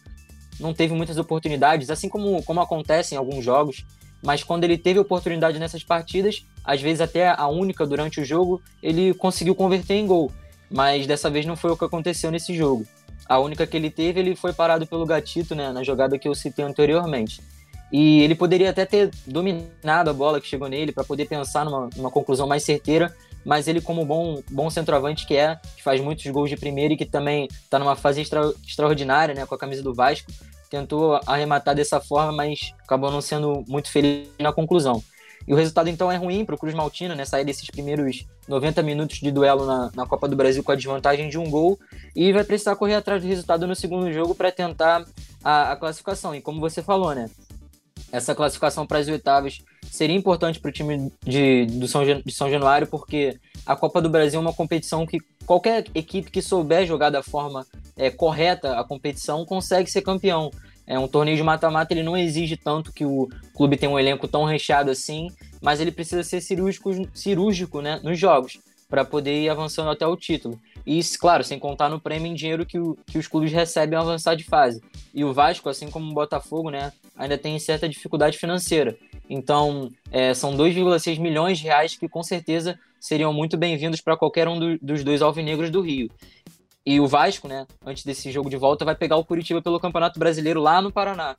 S4: não teve muitas oportunidades, assim como, como acontece em alguns jogos, mas quando ele teve oportunidade nessas partidas, às vezes até a única durante o jogo, ele conseguiu converter em gol mas dessa vez não foi o que aconteceu nesse jogo. A única que ele teve, ele foi parado pelo Gatito, né, na jogada que eu citei anteriormente. E ele poderia até ter dominado a bola que chegou nele para poder pensar numa, numa, conclusão mais certeira, mas ele, como bom, bom centroavante que é, que faz muitos gols de primeira e que também está numa fase extra, extraordinária né, com a camisa do Vasco, tentou arrematar dessa forma, mas acabou não sendo muito feliz na conclusão. E o resultado então é ruim para o Cruz Maltina, né? Sair desses primeiros 90 minutos de duelo na, na Copa do Brasil com a desvantagem de um gol e vai precisar correr atrás do resultado no segundo jogo para tentar a, a, classificação. E como você falou, né? Essa classificação para as oitavas seria importante para o time de, do São, de São Januário, porque a Copa do Brasil é uma competição que qualquer equipe que souber jogar da forma é, correta a competição consegue ser campeão. É um torneio de mata-mata, ele não exige tanto que o clube tenha um elenco tão recheado assim, mas ele precisa ser cirúrgico, cirúrgico né, nos jogos para poder ir avançando até o título. E, claro, sem contar no prêmio em dinheiro que, o, que os clubes recebem ao avançar de fase. E o Vasco, assim como o Botafogo, né, ainda tem certa dificuldade financeira. Então, é, são 2,6 milhões de reais que com certeza seriam muito bem-vindos para qualquer um do, dos dois alvinegros do Rio. E o Vasco, né, antes desse jogo de volta, vai pegar o Curitiba pelo Campeonato Brasileiro lá no Paraná.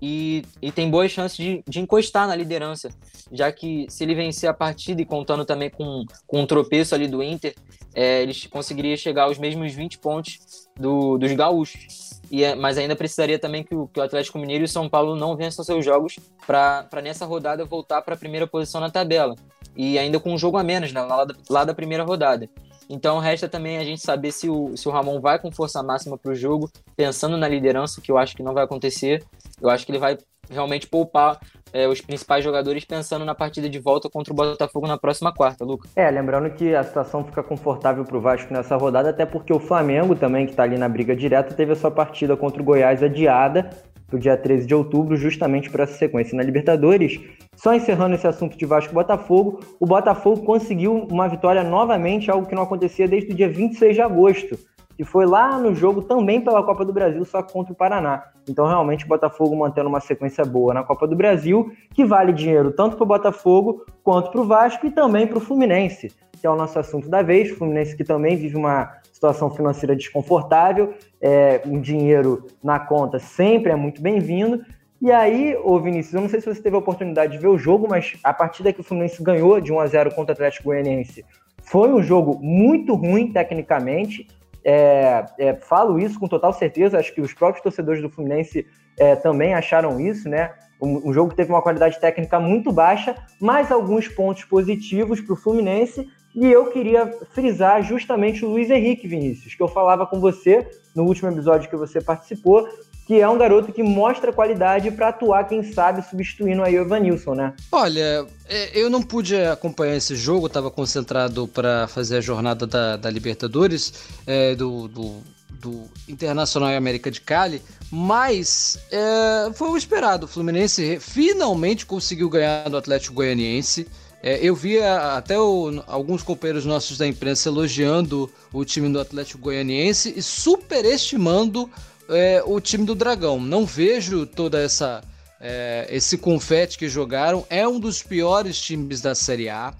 S4: E, e tem boas chances de, de encostar na liderança, já que se ele vencer a partida e contando também com, com um tropeço ali do Inter, é, ele conseguiria chegar aos mesmos 20 pontos do, dos gaúchos. E, é, mas ainda precisaria também que o, que o Atlético Mineiro e o São Paulo não vençam seus jogos para nessa rodada voltar para a primeira posição na tabela. E ainda com um jogo a menos, né, lá, da, lá da primeira rodada. Então resta também a gente saber se o, se o Ramon vai com força máxima para o jogo, pensando na liderança, que eu acho que não vai acontecer. Eu acho que ele vai realmente poupar é, os principais jogadores pensando na partida de volta contra o Botafogo na próxima quarta, Lucas.
S2: É, lembrando que a situação fica confortável para o Vasco nessa rodada, até porque o Flamengo também, que está ali na briga direta, teve a sua partida contra o Goiás adiada o dia 13 de outubro, justamente para essa sequência na Libertadores. Só encerrando esse assunto de Vasco Botafogo, o Botafogo conseguiu uma vitória novamente, algo que não acontecia desde o dia 26 de agosto, que foi lá no jogo também pela Copa do Brasil, só contra o Paraná. Então, realmente, o Botafogo mantendo uma sequência boa na Copa do Brasil, que vale dinheiro tanto para o Botafogo quanto para o Vasco e também para o Fluminense, que é o nosso assunto da vez. Fluminense que também vive uma situação financeira desconfortável, é, um dinheiro na conta sempre é muito bem-vindo. E aí, ô Vinícius, eu não sei se você teve a oportunidade de ver o jogo, mas a partida que o Fluminense ganhou de 1 a 0 contra o Atlético Goianiense foi um jogo muito ruim tecnicamente. É, é, falo isso com total certeza, acho que os próprios torcedores do Fluminense é, também acharam isso, né? Um, um, jogo que teve uma qualidade técnica muito baixa, mas alguns pontos positivos para o Fluminense. E eu queria frisar justamente o Luiz Henrique Vinícius, que eu falava com você no último episódio que você participou, que é um garoto que mostra qualidade para atuar, quem sabe, substituindo aí o Evanilson, né?
S3: Olha, é, eu não pude acompanhar esse jogo, estava concentrado para fazer a jornada da, da Libertadores, é, do, do, do, Internacional e América de Cali, mas é, foi o esperado. O Fluminense finalmente conseguiu ganhar do Atlético Goianiense. É, eu vi até o, alguns companheiros nossos da imprensa elogiando o time do Atlético Goianiense e superestimando é, o time do Dragão. Não vejo toda essa é, esse confete que jogaram. É um dos piores times da Série A.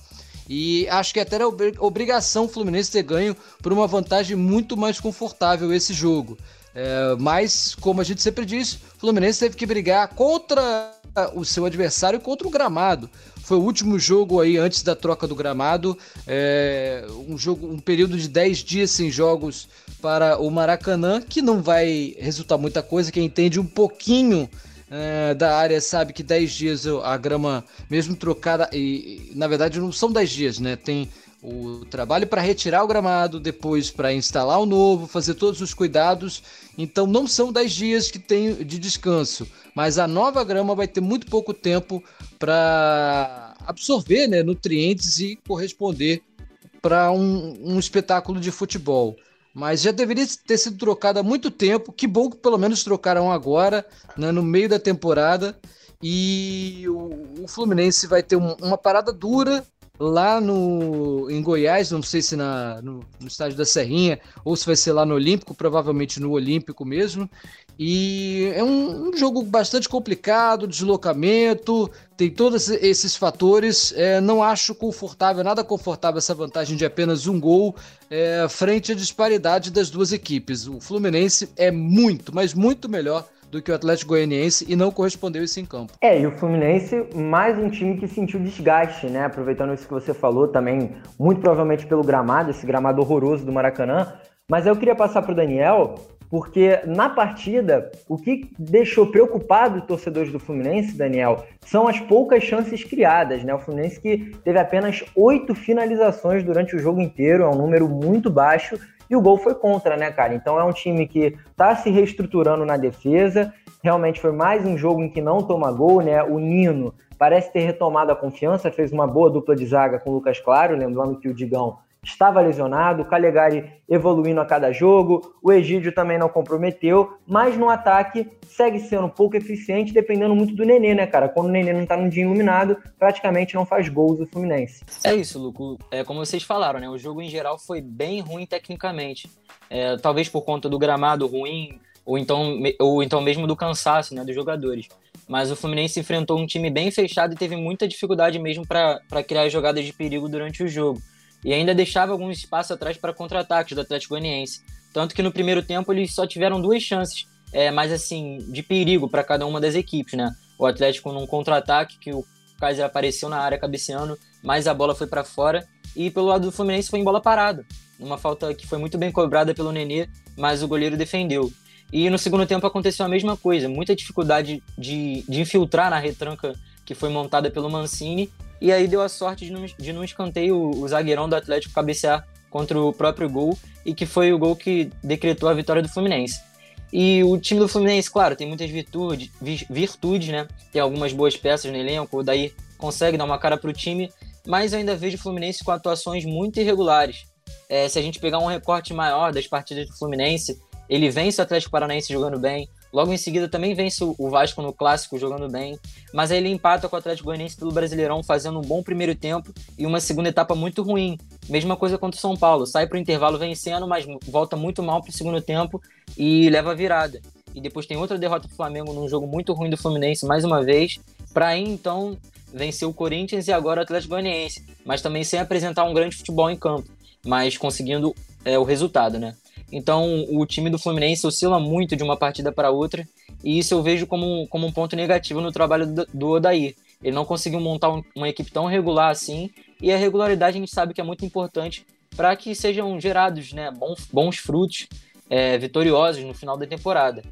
S3: E acho que até era obrigação o Fluminense ter ganho por uma vantagem muito mais confortável esse jogo. É, mas, como a gente sempre diz, o Fluminense teve que brigar contra o seu adversário contra o gramado. Foi o último jogo aí antes da troca do gramado. É, um jogo, um período de 10 dias sem jogos para o Maracanã, que não vai resultar muita coisa. Quem entende um pouquinho é, da área sabe que 10 dias a grama, mesmo trocada, e, na verdade não são 10 dias, né? Tem o trabalho para retirar o gramado, depois para instalar o novo, fazer todos os cuidados. Então não são 10 dias que tem de descanso, mas a nova grama vai ter muito pouco tempo para absorver né, nutrientes e corresponder para um, um espetáculo de futebol. Mas já deveria ter sido trocado há muito tempo. Que bom que pelo menos trocaram agora, né, no meio da temporada. E o, o Fluminense vai ter um, uma parada dura lá no em Goiás, não sei se na, no, no, estádio da Serrinha ou se vai ser lá no Olímpico, provavelmente no Olímpico mesmo. E é um, um jogo bastante complicado, deslocamento, tem todos esses fatores. É, não acho confortável, nada confortável essa vantagem de apenas um gol é, frente à disparidade das duas equipes. O Fluminense é muito, mas muito melhor do que o Atlético Goianiense e não correspondeu isso em campo.
S2: É, e o Fluminense, mais um time que sentiu desgaste, né? Aproveitando isso que você falou também, muito provavelmente pelo gramado, esse gramado horroroso do Maracanã. Mas eu queria passar para o Daniel, porque na partida, o que deixou preocupado os torcedores do Fluminense, Daniel, são as poucas chances criadas, né? O Fluminense que teve apenas oito finalizações durante o jogo inteiro, é um número muito baixo, e o gol foi contra, né, cara? Então é um time que tá se reestruturando na defesa. Realmente foi mais um jogo em que não toma gol, né? O Nino parece ter retomado a confiança, fez uma boa dupla de zaga com o Lucas Claro, lembrando que o Digão estava lesionado, o Calegari evoluindo a cada jogo, o Egídio também não comprometeu, mas no ataque segue sendo pouco eficiente, dependendo muito do Nenê, né, cara? Quando o Nenê não tá num dia iluminado, praticamente não faz gols o Fluminense.
S4: É isso, Luco. É como vocês falaram, né? O jogo em geral foi bem ruim tecnicamente. É, talvez por conta do gramado ruim, ou então, ou então mesmo do cansaço né, dos jogadores. Mas o Fluminense enfrentou um time bem fechado e teve muita dificuldade mesmo para criar jogadas de perigo durante o jogo e ainda deixava algum espaço atrás para contra-ataques do Atlético Goianiense. Tanto que no primeiro tempo eles só tiveram duas chances, é, mais assim, de perigo para cada uma das equipes, né? O Atlético num contra-ataque, que o Kaiser apareceu na área cabeceando, mas a bola foi para fora. E pelo lado do Fluminense foi em bola parada. Uma falta que foi muito bem cobrada pelo Nenê, mas o goleiro defendeu. E no segundo tempo aconteceu a mesma coisa, muita dificuldade de, de infiltrar na retranca que foi montada pelo Mancini e aí deu a sorte de, num, de num escanteio o, zagueirão do Atlético cabecear contra o próprio gol e que foi o gol que decretou a vitória do Fluminense. E o time do Fluminense, claro, tem muitas virtudes, virtudes, né? Tem algumas boas peças no elenco, Daí consegue dar uma cara para o time, mas eu ainda vejo o Fluminense com atuações muito irregulares. É, se a gente pegar um recorte maior das partidas do Fluminense, ele vence o Atlético Paranaense jogando bem, Logo em seguida também vence o Vasco no clássico jogando bem, mas aí ele empata com o Atlético Goianiense pelo Brasileirão fazendo um bom primeiro tempo e uma segunda etapa muito ruim. Mesma coisa contra o São Paulo, sai para o intervalo vencendo, mas volta muito mal para o segundo tempo e leva a virada. E depois tem outra derrota do Flamengo num jogo muito ruim do Fluminense mais uma vez, para aí então vencer o Corinthians e agora o Atlético Goianiense, mas também sem apresentar um grande futebol em campo, mas conseguindo é, o resultado, né? Então, o time do Fluminense oscila muito de uma partida para outra, e isso eu vejo como, como um ponto negativo no trabalho do, do Odair. Ele não conseguiu montar um, uma equipe tão regular assim, e a regularidade a gente sabe que é muito importante para que sejam gerados né, bons, bons frutos é, vitoriosos no final da temporada.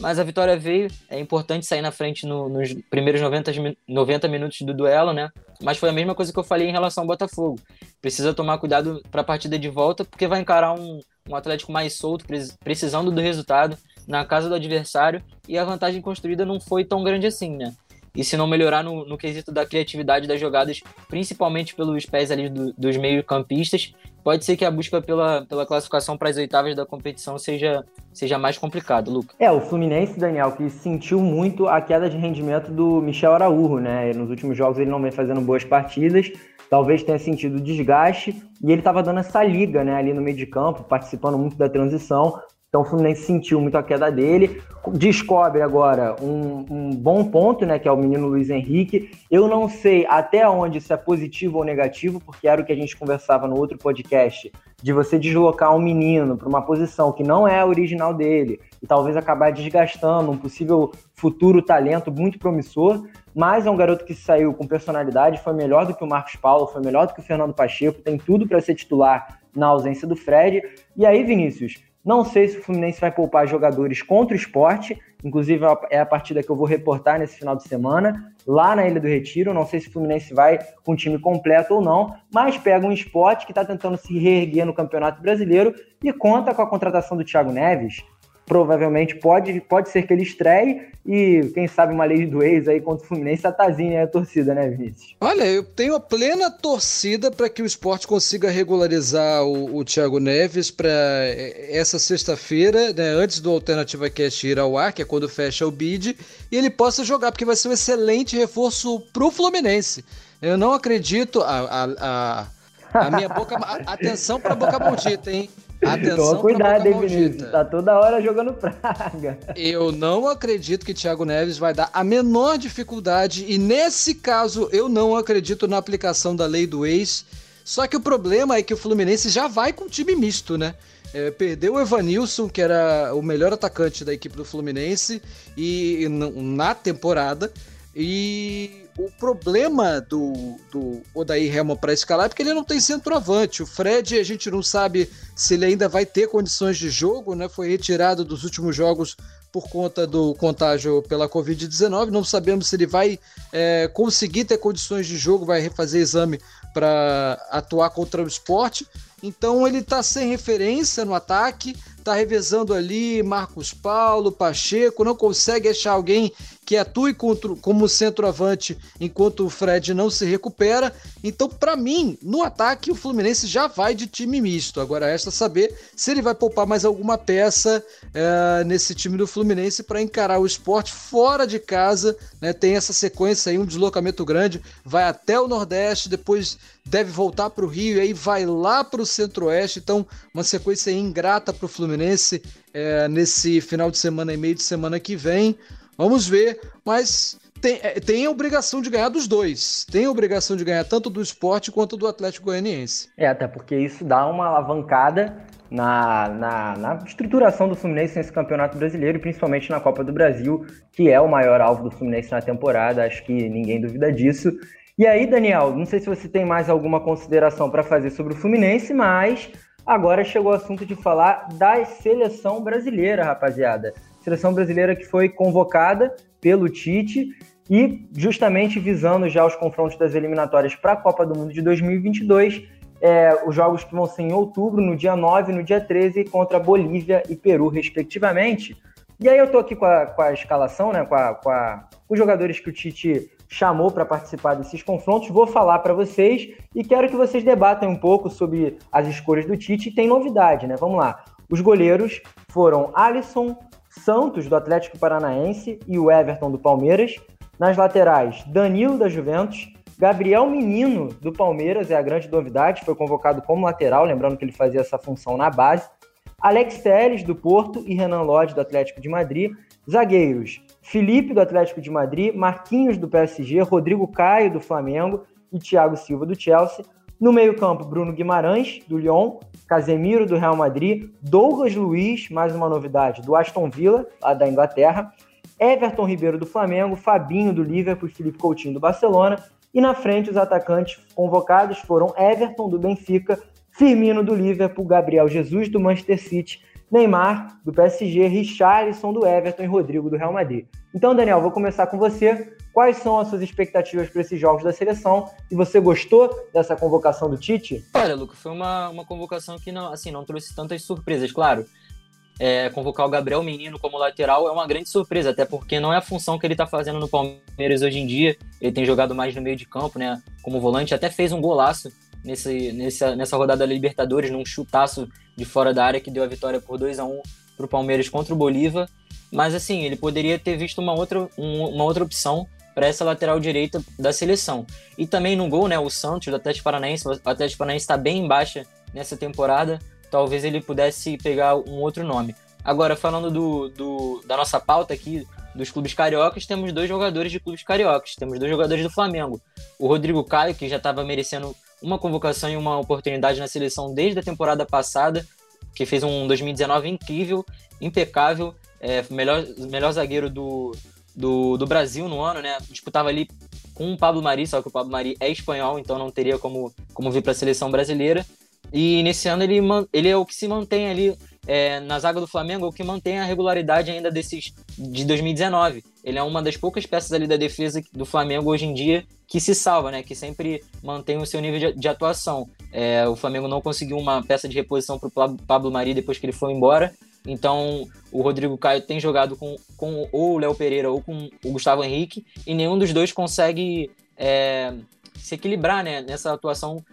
S4: Mas a vitória veio, é importante sair na frente no, nos primeiros 90, 90 minutos do duelo, né? Mas foi a mesma coisa que eu falei em relação ao Botafogo. Precisa tomar cuidado para a partida de volta, porque vai encarar um, um Atlético mais solto, precisando do resultado. na casa do adversário e a vantagem construída não foi tão grande assim, né? E se não melhorar no, no quesito da criatividade das jogadas, principalmente pelos pés ali do, dos meio-campistas, pode ser que a busca pela, pela classificação para as oitavas da competição seja, seja mais complicado, Luca.
S2: É, o Fluminense, Daniel, que sentiu muito a queda de rendimento do Michel Araújo, né? Nos últimos jogos ele não vem fazendo boas partidas, talvez tenha sentido desgaste, e ele estava dando essa liga, né, ali no meio de campo, participando muito da transição, então o Fluminense sentiu muito a queda dele. Descobre agora um, um, bom ponto, né? Que é o menino Luiz Henrique. Eu não sei até onde isso é positivo ou negativo, porque era o que a gente conversava no outro podcast, de você deslocar um menino para uma posição que não é a original dele, e talvez acabar desgastando um possível futuro talento muito promissor. Mas é um garoto que saiu com personalidade, foi melhor do que o Marcos Paulo, foi melhor do que o Fernando Pacheco, tem tudo para ser titular na ausência do Fred. E aí, Vinícius, não sei se o Fluminense vai poupar jogadores contra o esporte, inclusive é a partida que eu vou reportar nesse final de semana, lá na Ilha do Retiro. Não sei se o Fluminense vai com o time completo ou não, mas pega um esporte que está tentando se reerguer no Campeonato Brasileiro e conta com a contratação do Thiago Neves, provavelmente pode, pode ser que ele estreie e quem sabe uma lei do ex aí contra o Fluminense atazinha a torcida, né, Vinícius?
S3: Olha, eu tenho a plena torcida para que o esporte consiga regularizar o, o Thiago Neves para é, essa sexta-feira, né, antes do Alternativa Cast ir ao ar, que é quando fecha o bid, e ele possa jogar, porque vai ser um excelente reforço para o Fluminense. Eu não acredito, a, a, a, a minha boca. atenção para a boca maldita, hein?
S2: Atenção Toma cuidado, hein, Vinícius? Tá toda hora jogando praga.
S3: Eu não acredito que Thiago Neves vai dar a menor dificuldade e nesse caso eu não acredito na aplicação da lei do ex. Só que o problema é que o Fluminense já vai com time misto, né? É, perdeu o Evanilson, que era o melhor atacante da equipe do Fluminense e na temporada. E o problema do, do Odair Helma para escalar é porque ele não tem centroavante. O Fred, a gente não sabe se ele ainda vai ter condições de jogo, né? Foi retirado dos últimos jogos por conta do contágio pela Covid-19. Não sabemos se ele vai é, conseguir ter condições de jogo, vai refazer exame para atuar contra o esporte. Então ele está sem referência no ataque tá revezando ali Marcos Paulo, Pacheco, não consegue achar alguém que atue contra, como centroavante enquanto o Fred não se recupera. Então, para mim, no ataque, o Fluminense já vai de time misto. Agora, resta saber se ele vai poupar mais alguma peça é, nesse time do Fluminense para encarar o esporte fora de casa. Né? Tem essa sequência aí, um deslocamento grande, vai até o Nordeste, depois deve voltar para o Rio e aí vai lá para o Centro-Oeste. Então, uma sequência ingrata para o Fluminense é, nesse final de semana e meio de semana que vem. Vamos ver, mas tem, é, tem a obrigação de ganhar dos dois. Tem a obrigação de ganhar tanto do esporte quanto do Atlético Goianiense.
S2: É, até porque isso dá uma alavancada na, na, na, estruturação do Fluminense nesse campeonato brasileiro e principalmente na Copa do Brasil, que é o maior alvo do Fluminense na temporada, acho que ninguém duvida disso. E aí, Daniel, não sei se você tem mais alguma consideração para fazer sobre o Fluminense, mas agora chegou o assunto de falar da seleção brasileira, rapaziada seleção brasileira que foi convocada pelo Tite e justamente visando já os confrontos das eliminatórias para a Copa do Mundo de 2022, é, os jogos que vão ser em outubro, no dia 9 e no dia 13, contra Bolívia e Peru, respectivamente. E aí eu estou aqui com a, com a escalação, né, com, a, com a, os jogadores que o Tite chamou para participar desses confrontos, vou falar para vocês e quero que vocês debatam um pouco sobre as escolhas do Tite. Tem novidade, né? Vamos lá. Os goleiros foram Alisson, Santos, do Atlético Paranaense, e o Everton, do Palmeiras. Nas laterais, Danilo, da Juventus. Gabriel Menino, do Palmeiras, é a grande novidade, foi convocado como lateral, lembrando que ele fazia essa função na base. Alex Teles, do Porto, e Renan Lodge, do Atlético de Madrid. Zagueiros, Felipe, do Atlético de Madrid, Marquinhos, do PSG, Rodrigo Caio, do Flamengo e Thiago Silva, do Chelsea. No meio-campo, Bruno Guimarães, do Lyon, Casemiro, do Real Madrid, Douglas Luiz, mais uma novidade, do Aston Villa, lá da Inglaterra, Everton Ribeiro, do Flamengo, Fabinho, do Liverpool e Felipe Coutinho, do Barcelona. E na frente, os atacantes convocados foram Everton, do Benfica, Firmino, do Liverpool, Gabriel Jesus, do Manchester City, Neymar, do PSG, Richarlison, do Everton e Rodrigo, do Real Madrid. Então, Daniel, vou começar com você. Quais são as suas expectativas para esses jogos da seleção? E você gostou dessa convocação do Tite?
S4: Olha, Luca, foi uma, uma convocação que não, assim, não trouxe tantas surpresas, claro. é, convocar o Gabriel Menino como lateral é uma grande surpresa, até porque não é a função que ele está fazendo no Palmeiras hoje em dia. Ele tem jogado mais no meio de campo, né? Como volante, até fez um golaço nesse, nessa, nessa rodada da Libertadores, num chutaço de fora da área que deu a vitória por 2 a 1 para o Palmeiras contra o Bolívar. Mas assim, ele poderia ter visto uma outra, um, uma outra opção para essa lateral direita da seleção. E também no gol, né, o Santos do Atlético Paranaense, o Atlético Paranaense está bem em baixa nessa temporada, talvez ele pudesse pegar um outro nome. Agora, falando do, do, da nossa pauta aqui, dos clubes cariocas, temos dois jogadores de clubes cariocas. Temos dois jogadores do Flamengo. O Rodrigo Caio, que já estava merecendo uma convocação e uma oportunidade na seleção desde a temporada passada, que fez um 2019 incrível, impecável, é, melhor, melhor zagueiro do, do, do Brasil no ano, né? Disputava ali com o Pablo Mari, só que o Pablo Mari é espanhol, então não teria como, como vir para a seleção brasileira. E nesse ano ele, ele é o que se mantém ali é, na zaga do Flamengo, é o que mantém a regularidade ainda desses de 2019. Ele é uma das poucas peças ali da defesa do Flamengo hoje em dia que se salva, né? Que sempre mantém o seu nível de, de atuação. É, o Flamengo não conseguiu uma peça de reposição para o Pablo Mari depois que ele foi embora. Então, o Rodrigo Caio tem jogado com, com ou o Léo Pereira ou com o Gustavo Henrique, e nenhum dos dois consegue é, se equilibrar né, nessa atuação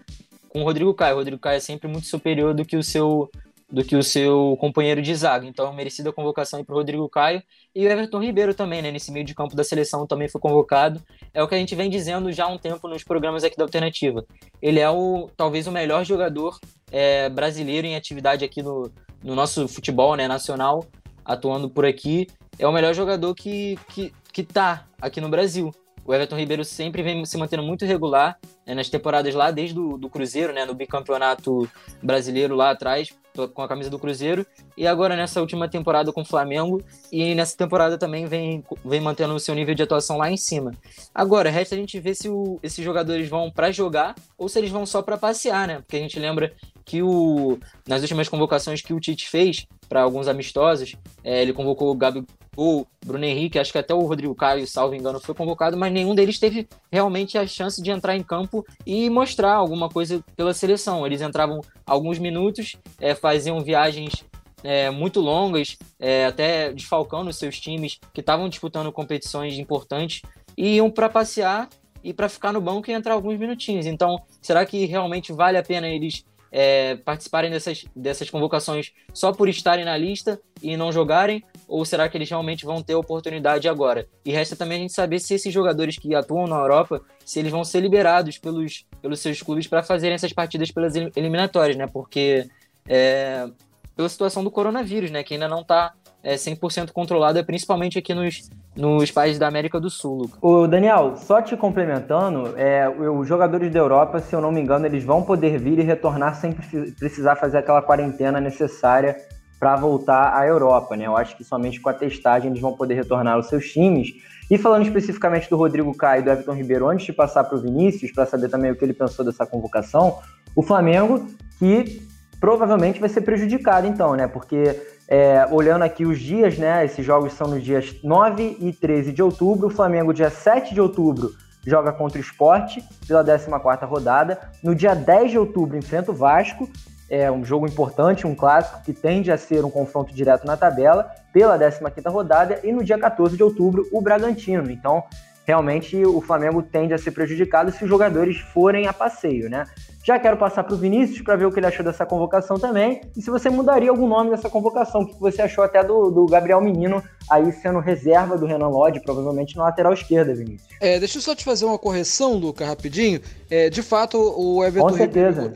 S4: com o Rodrigo Caio. O Rodrigo Caio é sempre muito superior do que o seu do que o seu companheiro de zaga. Então, merecida convocação para o Rodrigo Caio. E o Everton Ribeiro também, né, nesse meio de campo da seleção, também foi convocado. É o que a gente vem dizendo já há um tempo nos programas aqui da Alternativa. Ele é o talvez o melhor jogador é, brasileiro em atividade aqui no, no nosso futebol né, nacional, atuando por aqui. É o melhor jogador que, que, que tá aqui no Brasil. O Everton Ribeiro sempre vem se mantendo muito regular né, nas temporadas lá, desde o do Cruzeiro, né, no bicampeonato brasileiro lá atrás, com a camisa do Cruzeiro, e agora nessa última temporada com o Flamengo, e nessa temporada também vem, vem mantendo o seu nível de atuação lá em cima. Agora, resta a gente ver se o, esses jogadores vão para jogar ou se eles vão só para passear, né? Porque a gente lembra que o, nas últimas convocações que o Tite fez para alguns amistosos, é, ele convocou o Gabi o Bruno Henrique, acho que até o Rodrigo Caio, salvo engano, foi convocado, mas nenhum deles teve realmente a chance de entrar em campo e mostrar alguma coisa pela seleção. Eles entravam alguns minutos, é, faziam viagens é, muito longas, é, até desfalcando seus times que estavam disputando competições importantes, e iam para passear e para ficar no banco e entrar alguns minutinhos. Então, será que realmente vale a pena eles é, participarem dessas, dessas convocações só por estarem na lista e não jogarem? Ou será que eles realmente vão ter oportunidade agora? E resta também a gente saber se esses jogadores que atuam na Europa, se eles vão ser liberados pelos, pelos seus clubes para fazerem essas partidas pelas eliminatórias, né? Porque é, pela situação do coronavírus, né? Que ainda não está é, 100% controlada, principalmente aqui nos, nos países da América do Sul.
S2: O Daniel, só te complementando, é, os jogadores da Europa, se eu não me engano, eles vão poder vir e retornar sem precisar fazer aquela quarentena necessária para voltar à Europa, né? Eu acho que somente com a testagem eles vão poder retornar aos seus times. E falando especificamente do Rodrigo Caio e do Everton Ribeiro, antes de passar para o Vinícius, para saber também o que ele pensou dessa convocação, o Flamengo, que provavelmente vai ser prejudicado então, né? Porque é, olhando aqui os dias, né? Esses jogos são nos dias 9 e 13 de outubro. O Flamengo, dia 7 de outubro, joga contra o Sport pela 14 rodada. No dia 10 de outubro, enfrenta o Vasco. É um jogo importante, um clássico que tende a ser um confronto direto na tabela pela 15 rodada. E no dia 14 de outubro, o Bragantino. Então, realmente, o Flamengo tende a ser prejudicado se os jogadores forem a passeio, né? Já quero passar para o Vinícius para ver o que ele achou dessa convocação também. E se você mudaria algum nome dessa convocação, o que você achou até do, do Gabriel Menino aí sendo reserva do Renan Lodge, provavelmente na lateral esquerda, Vinícius.
S3: É, deixa eu só te fazer uma correção, Luca, rapidinho. É, de fato, o Everton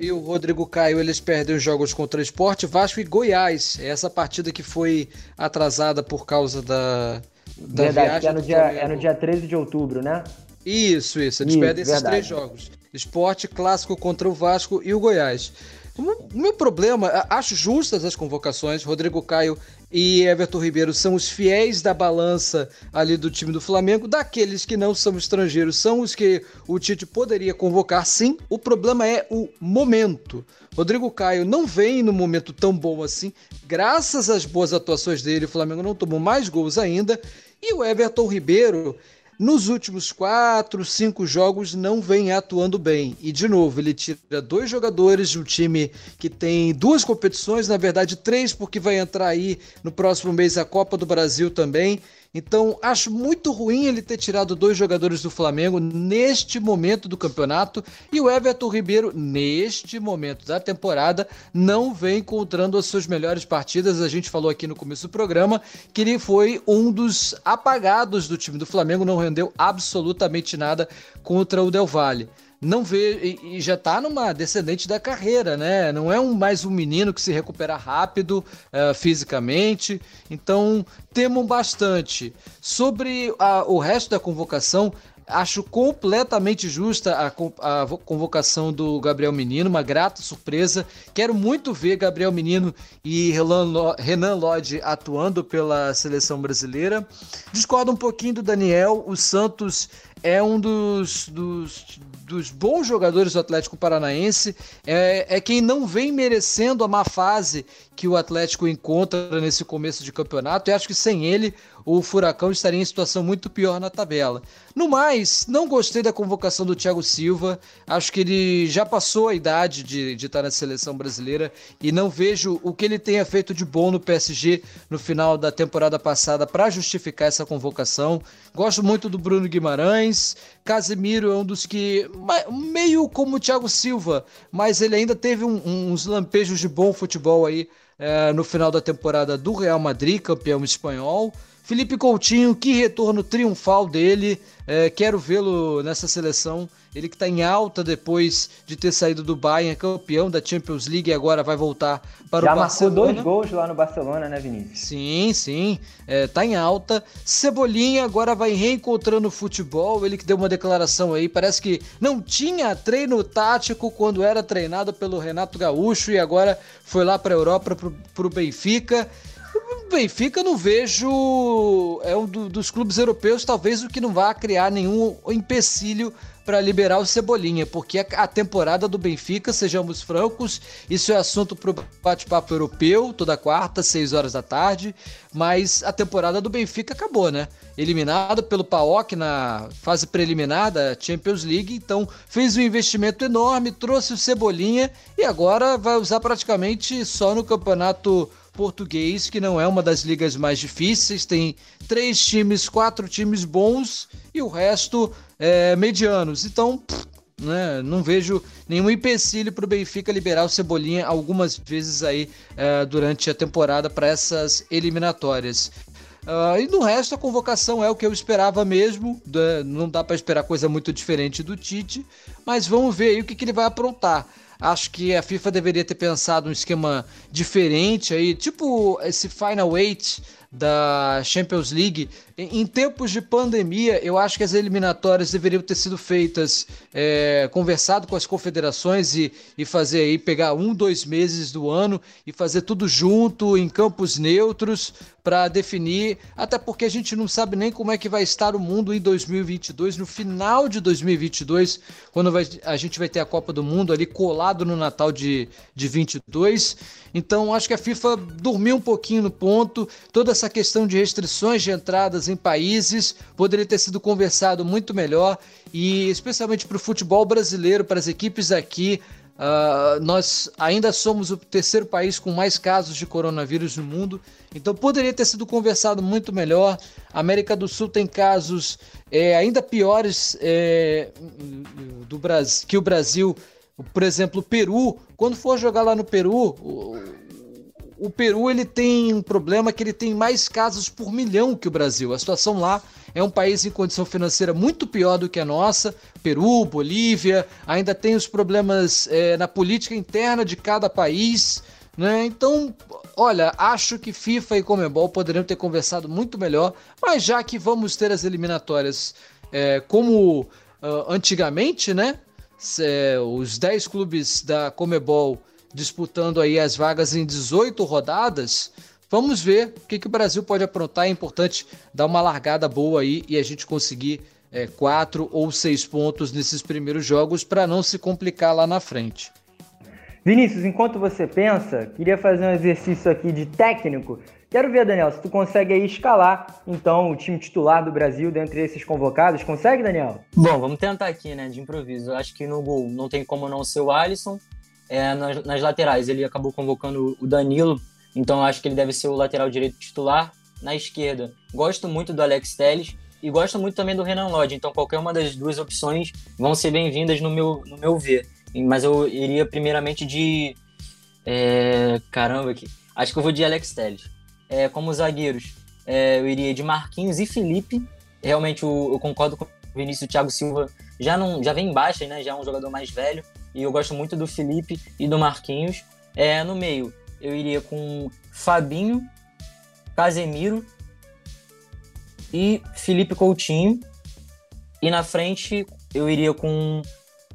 S3: e o Rodrigo Caio, eles perdem os jogos contra o Esporte, Vasco e Goiás. É essa partida que foi atrasada por causa da,
S2: da Verdade, viagem. É no, dia, é no dia 13 de outubro, né?
S3: Isso, isso. Eles isso, perdem esses verdade. três jogos. Esporte clássico contra o Vasco e o Goiás. O meu problema, acho justas as convocações. Rodrigo Caio e Everton Ribeiro são os fiéis da balança ali do time do Flamengo. Daqueles que não são estrangeiros, são os que o Tite poderia convocar, sim. O problema é o momento. Rodrigo Caio não vem no momento tão bom assim. Graças às boas atuações dele, o Flamengo não tomou mais gols ainda. E o Everton Ribeiro nos últimos quatro, cinco jogos não vem atuando bem. E de novo, ele tira dois jogadores de um time que tem duas competições, na verdade três, porque vai entrar aí no próximo mês a Copa do Brasil também. Então, acho muito ruim ele ter tirado dois jogadores do Flamengo neste momento do campeonato e o Everton Ribeiro, neste momento da temporada, não vem encontrando as suas melhores partidas. A gente falou aqui no começo do programa que ele foi um dos apagados do time do Flamengo, não rendeu absolutamente nada contra o Del Valle não vê e, já está numa descendente da carreira, né? Não é um, mais um menino que se recupera rápido uh, fisicamente. Então temo bastante. Sobre a, o resto da convocação, acho completamente justa a, a, convocação do Gabriel Menino, uma grata surpresa. Quero muito ver Gabriel Menino e Renan Lodge atuando pela seleção brasileira. Discordo um pouquinho do Daniel. O Santos é um dos, dos, dos bons jogadores do Atlético Paranaense, é, é quem não vem merecendo a má fase que o Atlético encontra nesse começo de campeonato, e acho que sem ele o Furacão estaria em situação muito pior na tabela. No mais, não gostei da convocação do Thiago Silva, acho que ele já passou a idade de, de estar na seleção brasileira e não vejo o que ele tenha feito de bom no PSG no final da temporada passada para justificar essa convocação. Gosto muito do Bruno Guimarães, Casemiro é um dos que, meio como o Thiago Silva, mas ele ainda teve um, uns lampejos de bom futebol aí é, no final da temporada do Real Madrid, campeão espanhol. Felipe Coutinho, que retorno triunfal dele. É, quero vê-lo nessa seleção. Ele que está em alta depois de ter saído do Bayern, campeão da Champions League e agora vai voltar para Já o Barcelona.
S2: Já marcou dois gols lá no Barcelona, né, Vinícius?
S3: Sim, sim. É, tá em alta. Cebolinha agora vai reencontrando o futebol. Ele que deu uma declaração aí. Parece que não tinha treino tático quando era treinado pelo Renato Gaúcho e agora foi lá para a Europa, para o Benfica. Benfica não vejo. É um do, dos clubes europeus, talvez o que não vá criar nenhum empecilho para liberar o Cebolinha, porque a temporada do Benfica, sejamos francos, isso é assunto para o bate-papo europeu, toda quarta, 6 horas da tarde, mas a temporada do Benfica acabou, né? Eliminado pelo PAOK na fase preliminar da Champions League, então fez um investimento enorme, trouxe o Cebolinha e agora vai usar praticamente só no campeonato português, que não é uma das ligas mais difíceis, tem três times, quatro times bons e o resto é, medianos. Então, pff, né, não vejo nenhum empecilho para o Benfica liberar o Cebolinha algumas vezes aí é, durante a temporada para essas eliminatórias. Uh, e no resto, a convocação é o que eu esperava mesmo. Né, não dá para esperar coisa muito diferente do Tite, mas vamos ver aí o que, que ele vai aprontar. Acho que a FIFA deveria ter pensado um esquema diferente aí, tipo esse Final Eight da Champions League. Em tempos de pandemia, eu acho que as eliminatórias deveriam ter sido feitas, é, conversado com as confederações e, e fazer aí, pegar um, dois meses do ano e fazer tudo junto, em campos neutros, para definir, até porque a gente não sabe nem como é que vai estar o mundo em 2022, no final de 2022, quando vai, a gente vai ter a Copa do Mundo ali colado no Natal de, de 22. Então, acho que a FIFA dormiu um pouquinho no ponto. Toda essa questão de restrições de entradas em países poderia ter sido conversado muito melhor e, especialmente para o futebol brasileiro, para as equipes aqui. Uh, nós ainda somos o terceiro país com mais casos de coronavírus no mundo, então poderia ter sido conversado muito melhor. A América do Sul tem casos é, ainda piores é, do Brasil, que o Brasil por exemplo, o Peru, quando for jogar lá no Peru, o, Peru ele tem um problema que ele tem mais casos por milhão que o Brasil. A situação lá é um país em condição financeira muito pior do que a nossa. Peru, Bolívia, ainda tem os problemas é, na política interna de cada país. Né? Então, olha, acho que FIFA e Comebol poderiam ter conversado muito melhor, mas já que vamos ter as eliminatórias é, como uh, antigamente, né? é, os 10 clubes da Comebol disputando aí as vagas em 18 rodadas, vamos ver o que, que o Brasil pode aprontar. É importante dar uma largada boa aí e a gente conseguir é, quatro ou seis pontos nesses primeiros jogos para não se complicar lá na frente.
S2: Vinícius, enquanto você pensa, queria fazer um exercício aqui de técnico Quero ver, Daniel, se tu consegue aí escalar, então, o time titular do Brasil dentre esses convocados. Consegue, Daniel?
S4: Bom, vamos tentar aqui, né, de improviso. Eu acho que no gol não tem como não ser o Alisson. É, nas, nas laterais, ele acabou convocando o Danilo, então acho que ele deve ser o lateral direito titular. Na esquerda, gosto muito do Alex Telles e gosto muito também do Renan Lodge, então qualquer uma das duas opções vão ser bem-vindas no meu, no meu ver. Mas eu iria primeiramente de. É, caramba, aqui. Acho que eu vou de Alex Telles é, como zagueiros, é, eu iria de Marquinhos e Felipe. Realmente eu, eu concordo com o Vinícius Thiago Silva, já, não, já vem em baixa, né? Já é um jogador mais velho. E eu gosto muito do Felipe e do Marquinhos. É, no meio, eu iria com Fabinho, Casemiro e Felipe Coutinho. E na frente, eu iria com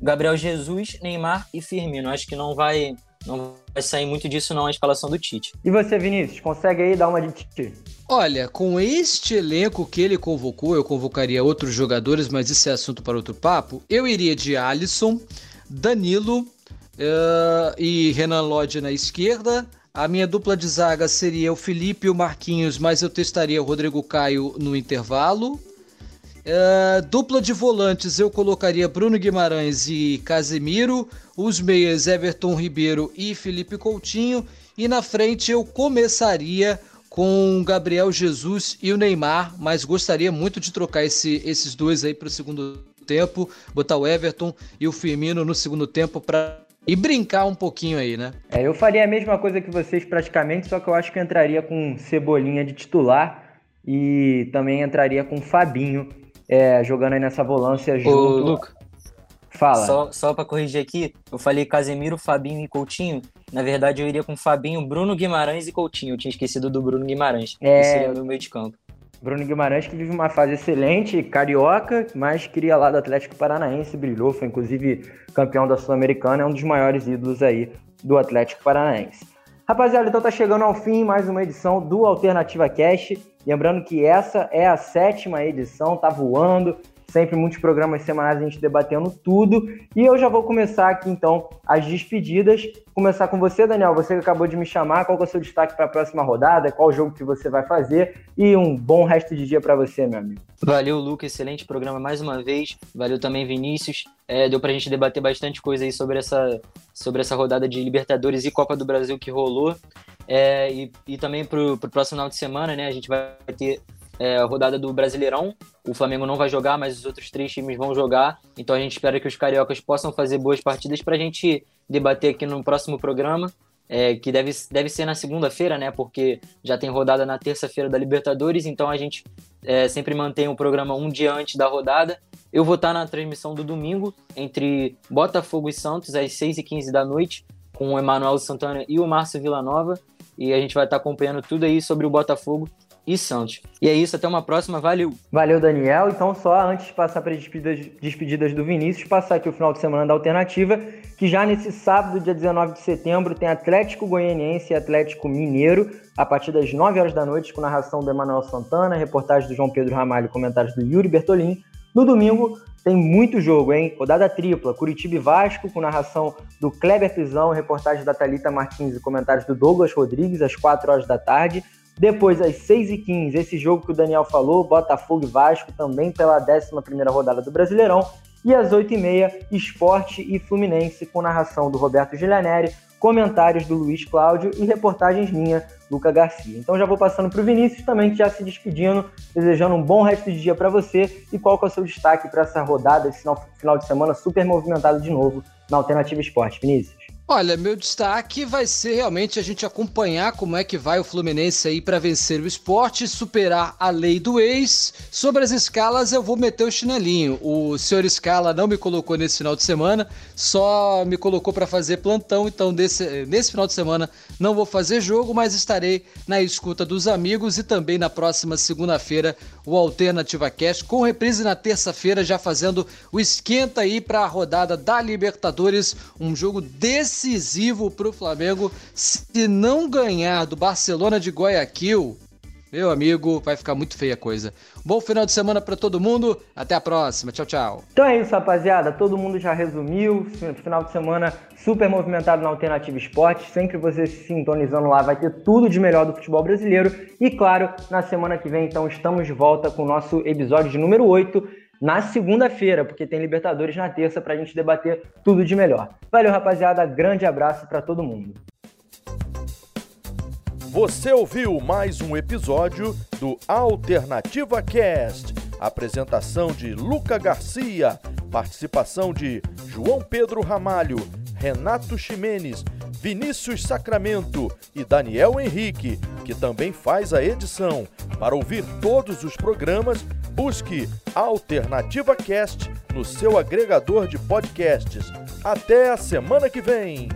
S4: Gabriel Jesus, Neymar e Firmino. Acho que não vai não vai sair muito disso não a escalação do Tite.
S2: E você, Vinícius, consegue aí dar uma de Tite?
S3: Olha, com este elenco que ele convocou, eu convocaria outros jogadores, mas isso é assunto para outro papo. Eu iria de Alisson, Danilo uh, e Renan Lodge na esquerda. A minha dupla de zaga seria o Felipe e o Marquinhos, mas eu testaria o Rodrigo Caio no intervalo. Uh, dupla de volantes, eu colocaria Bruno Guimarães e Casemiro. Os meias, Everton Ribeiro e Felipe Coutinho. E na frente eu começaria com Gabriel Jesus e o Neymar, mas gostaria muito de trocar esse, esses dois aí para o segundo tempo, botar o Everton e o Firmino no segundo tempo para e brincar um pouquinho aí, né?
S2: É, eu faria a mesma coisa que vocês praticamente, só que eu acho que entraria com Cebolinha de titular e também entraria com Fabinho é, jogando aí nessa volância junto. Ô,
S4: Luca. Fala. Só, só para corrigir aqui, eu falei Casemiro, Fabinho e Coutinho. Na verdade, eu iria com Fabinho, Bruno Guimarães e Coutinho. Eu tinha esquecido do Bruno Guimarães. É... Que seria o meu meio de campo.
S2: Bruno Guimarães que vive uma fase excelente, carioca, mas queria lá do Atlético Paranaense, brilhou, foi inclusive campeão da Sul-Americana, é um dos maiores ídolos aí do Atlético Paranaense. Rapaziada, então tá chegando ao fim mais uma edição do Alternativa Cast. Lembrando que essa é a sétima edição, tá voando. Sempre muitos programas semanais a gente debatendo tudo. E eu já vou começar aqui então as despedidas. Começar com você, Daniel. Você que acabou de me chamar. Qual é o seu destaque para a próxima rodada? Qual jogo que você vai fazer? E um bom resto de dia para você, meu amigo.
S4: Valeu, Luca. Excelente programa mais uma vez. Valeu também, Vinícius. É, deu para a gente debater bastante coisa aí sobre essa, sobre essa rodada de Libertadores e Copa do Brasil que rolou. É, e, e também para o próximo final de semana, né? A gente vai ter é, rodada do Brasileirão. O Flamengo não vai jogar, mas os outros três times vão jogar. Então a gente espera que os cariocas possam fazer boas partidas para a gente debater aqui no próximo programa. É, que deve, deve ser na segunda-feira, né? Porque já tem rodada na terça-feira da Libertadores, então a gente é, sempre mantém o programa um dia antes da rodada. Eu vou estar na transmissão do domingo entre Botafogo e Santos às 6h15 da noite, com o Emanuel Santana e o Márcio Villanova e a gente vai estar acompanhando tudo aí sobre o Botafogo e Santos. E é isso, até uma próxima, valeu!
S2: Valeu, Daniel. Então, só antes de passar para as despedidas, despedidas do Vinícius, passar aqui o final de semana da Alternativa, que já nesse sábado, dia 19 de setembro, tem Atlético Goianiense e Atlético Mineiro, a partir das 9 horas da noite, com narração do Emanuel Santana, reportagem do João Pedro Ramalho comentários do Yuri Bertolin. No domingo, tem muito jogo, hein? Rodada tripla, Curitiba e Vasco, com narração do Kleber Pisão, reportagem da Thalita Martins e comentários do Douglas Rodrigues, às 4 horas da tarde. Depois, às 6h15, esse jogo que o Daniel falou, Botafogo e Vasco, também pela 11ª rodada do Brasileirão. E às 8h30, Esporte e Fluminense, com narração do Roberto Giulianeri, comentários do Luiz Cláudio e reportagens minha, Luca Garcia. Então já vou passando para o Vinícius também, já se despedindo, desejando um bom resto de dia para você e qual que é o seu destaque para essa rodada, esse final de semana super movimentado de novo na Alternativa Esporte. Vinícius.
S3: Olha, meu destaque vai ser realmente a gente acompanhar como é que vai o Fluminense aí para vencer o esporte, superar a lei do ex. Sobre as escalas, eu vou meter o chinelinho. O senhor Escala não me colocou nesse final de semana, só me colocou para fazer plantão, então desse, nesse final de semana não vou fazer jogo, mas estarei na escuta dos amigos e também na próxima segunda-feira o Alternativa Cast com reprise na terça-feira já fazendo o esquenta aí para a rodada da Libertadores, um jogo desse decisivo para o Flamengo. Se não ganhar do Barcelona de Guayaquil, Meu amigo, vai ficar muito feia a coisa. Bom final de semana para todo mundo. Até a próxima. Tchau, tchau.
S2: Então é isso, rapaziada. Todo mundo já resumiu. Final de semana super movimentado na Alternativa Esporte. Sempre você se sintonizando lá, vai ter tudo de melhor do futebol brasileiro. E claro, na semana que vem, então, estamos de volta com o nosso episódio de número 8 na segunda-feira, porque tem Libertadores na terça para a gente debater tudo de melhor. Valeu, rapaziada. Grande abraço para todo mundo.
S1: Você ouviu mais um episódio do Alternativa Cast. Apresentação de Luca Garcia, participação de João Pedro Ramalho, Renato Ximenes, Vinícius Sacramento e Daniel Henrique, que também faz a edição. Para ouvir todos os programas, busque Alternativa Cast no seu agregador de podcasts. Até a semana que vem!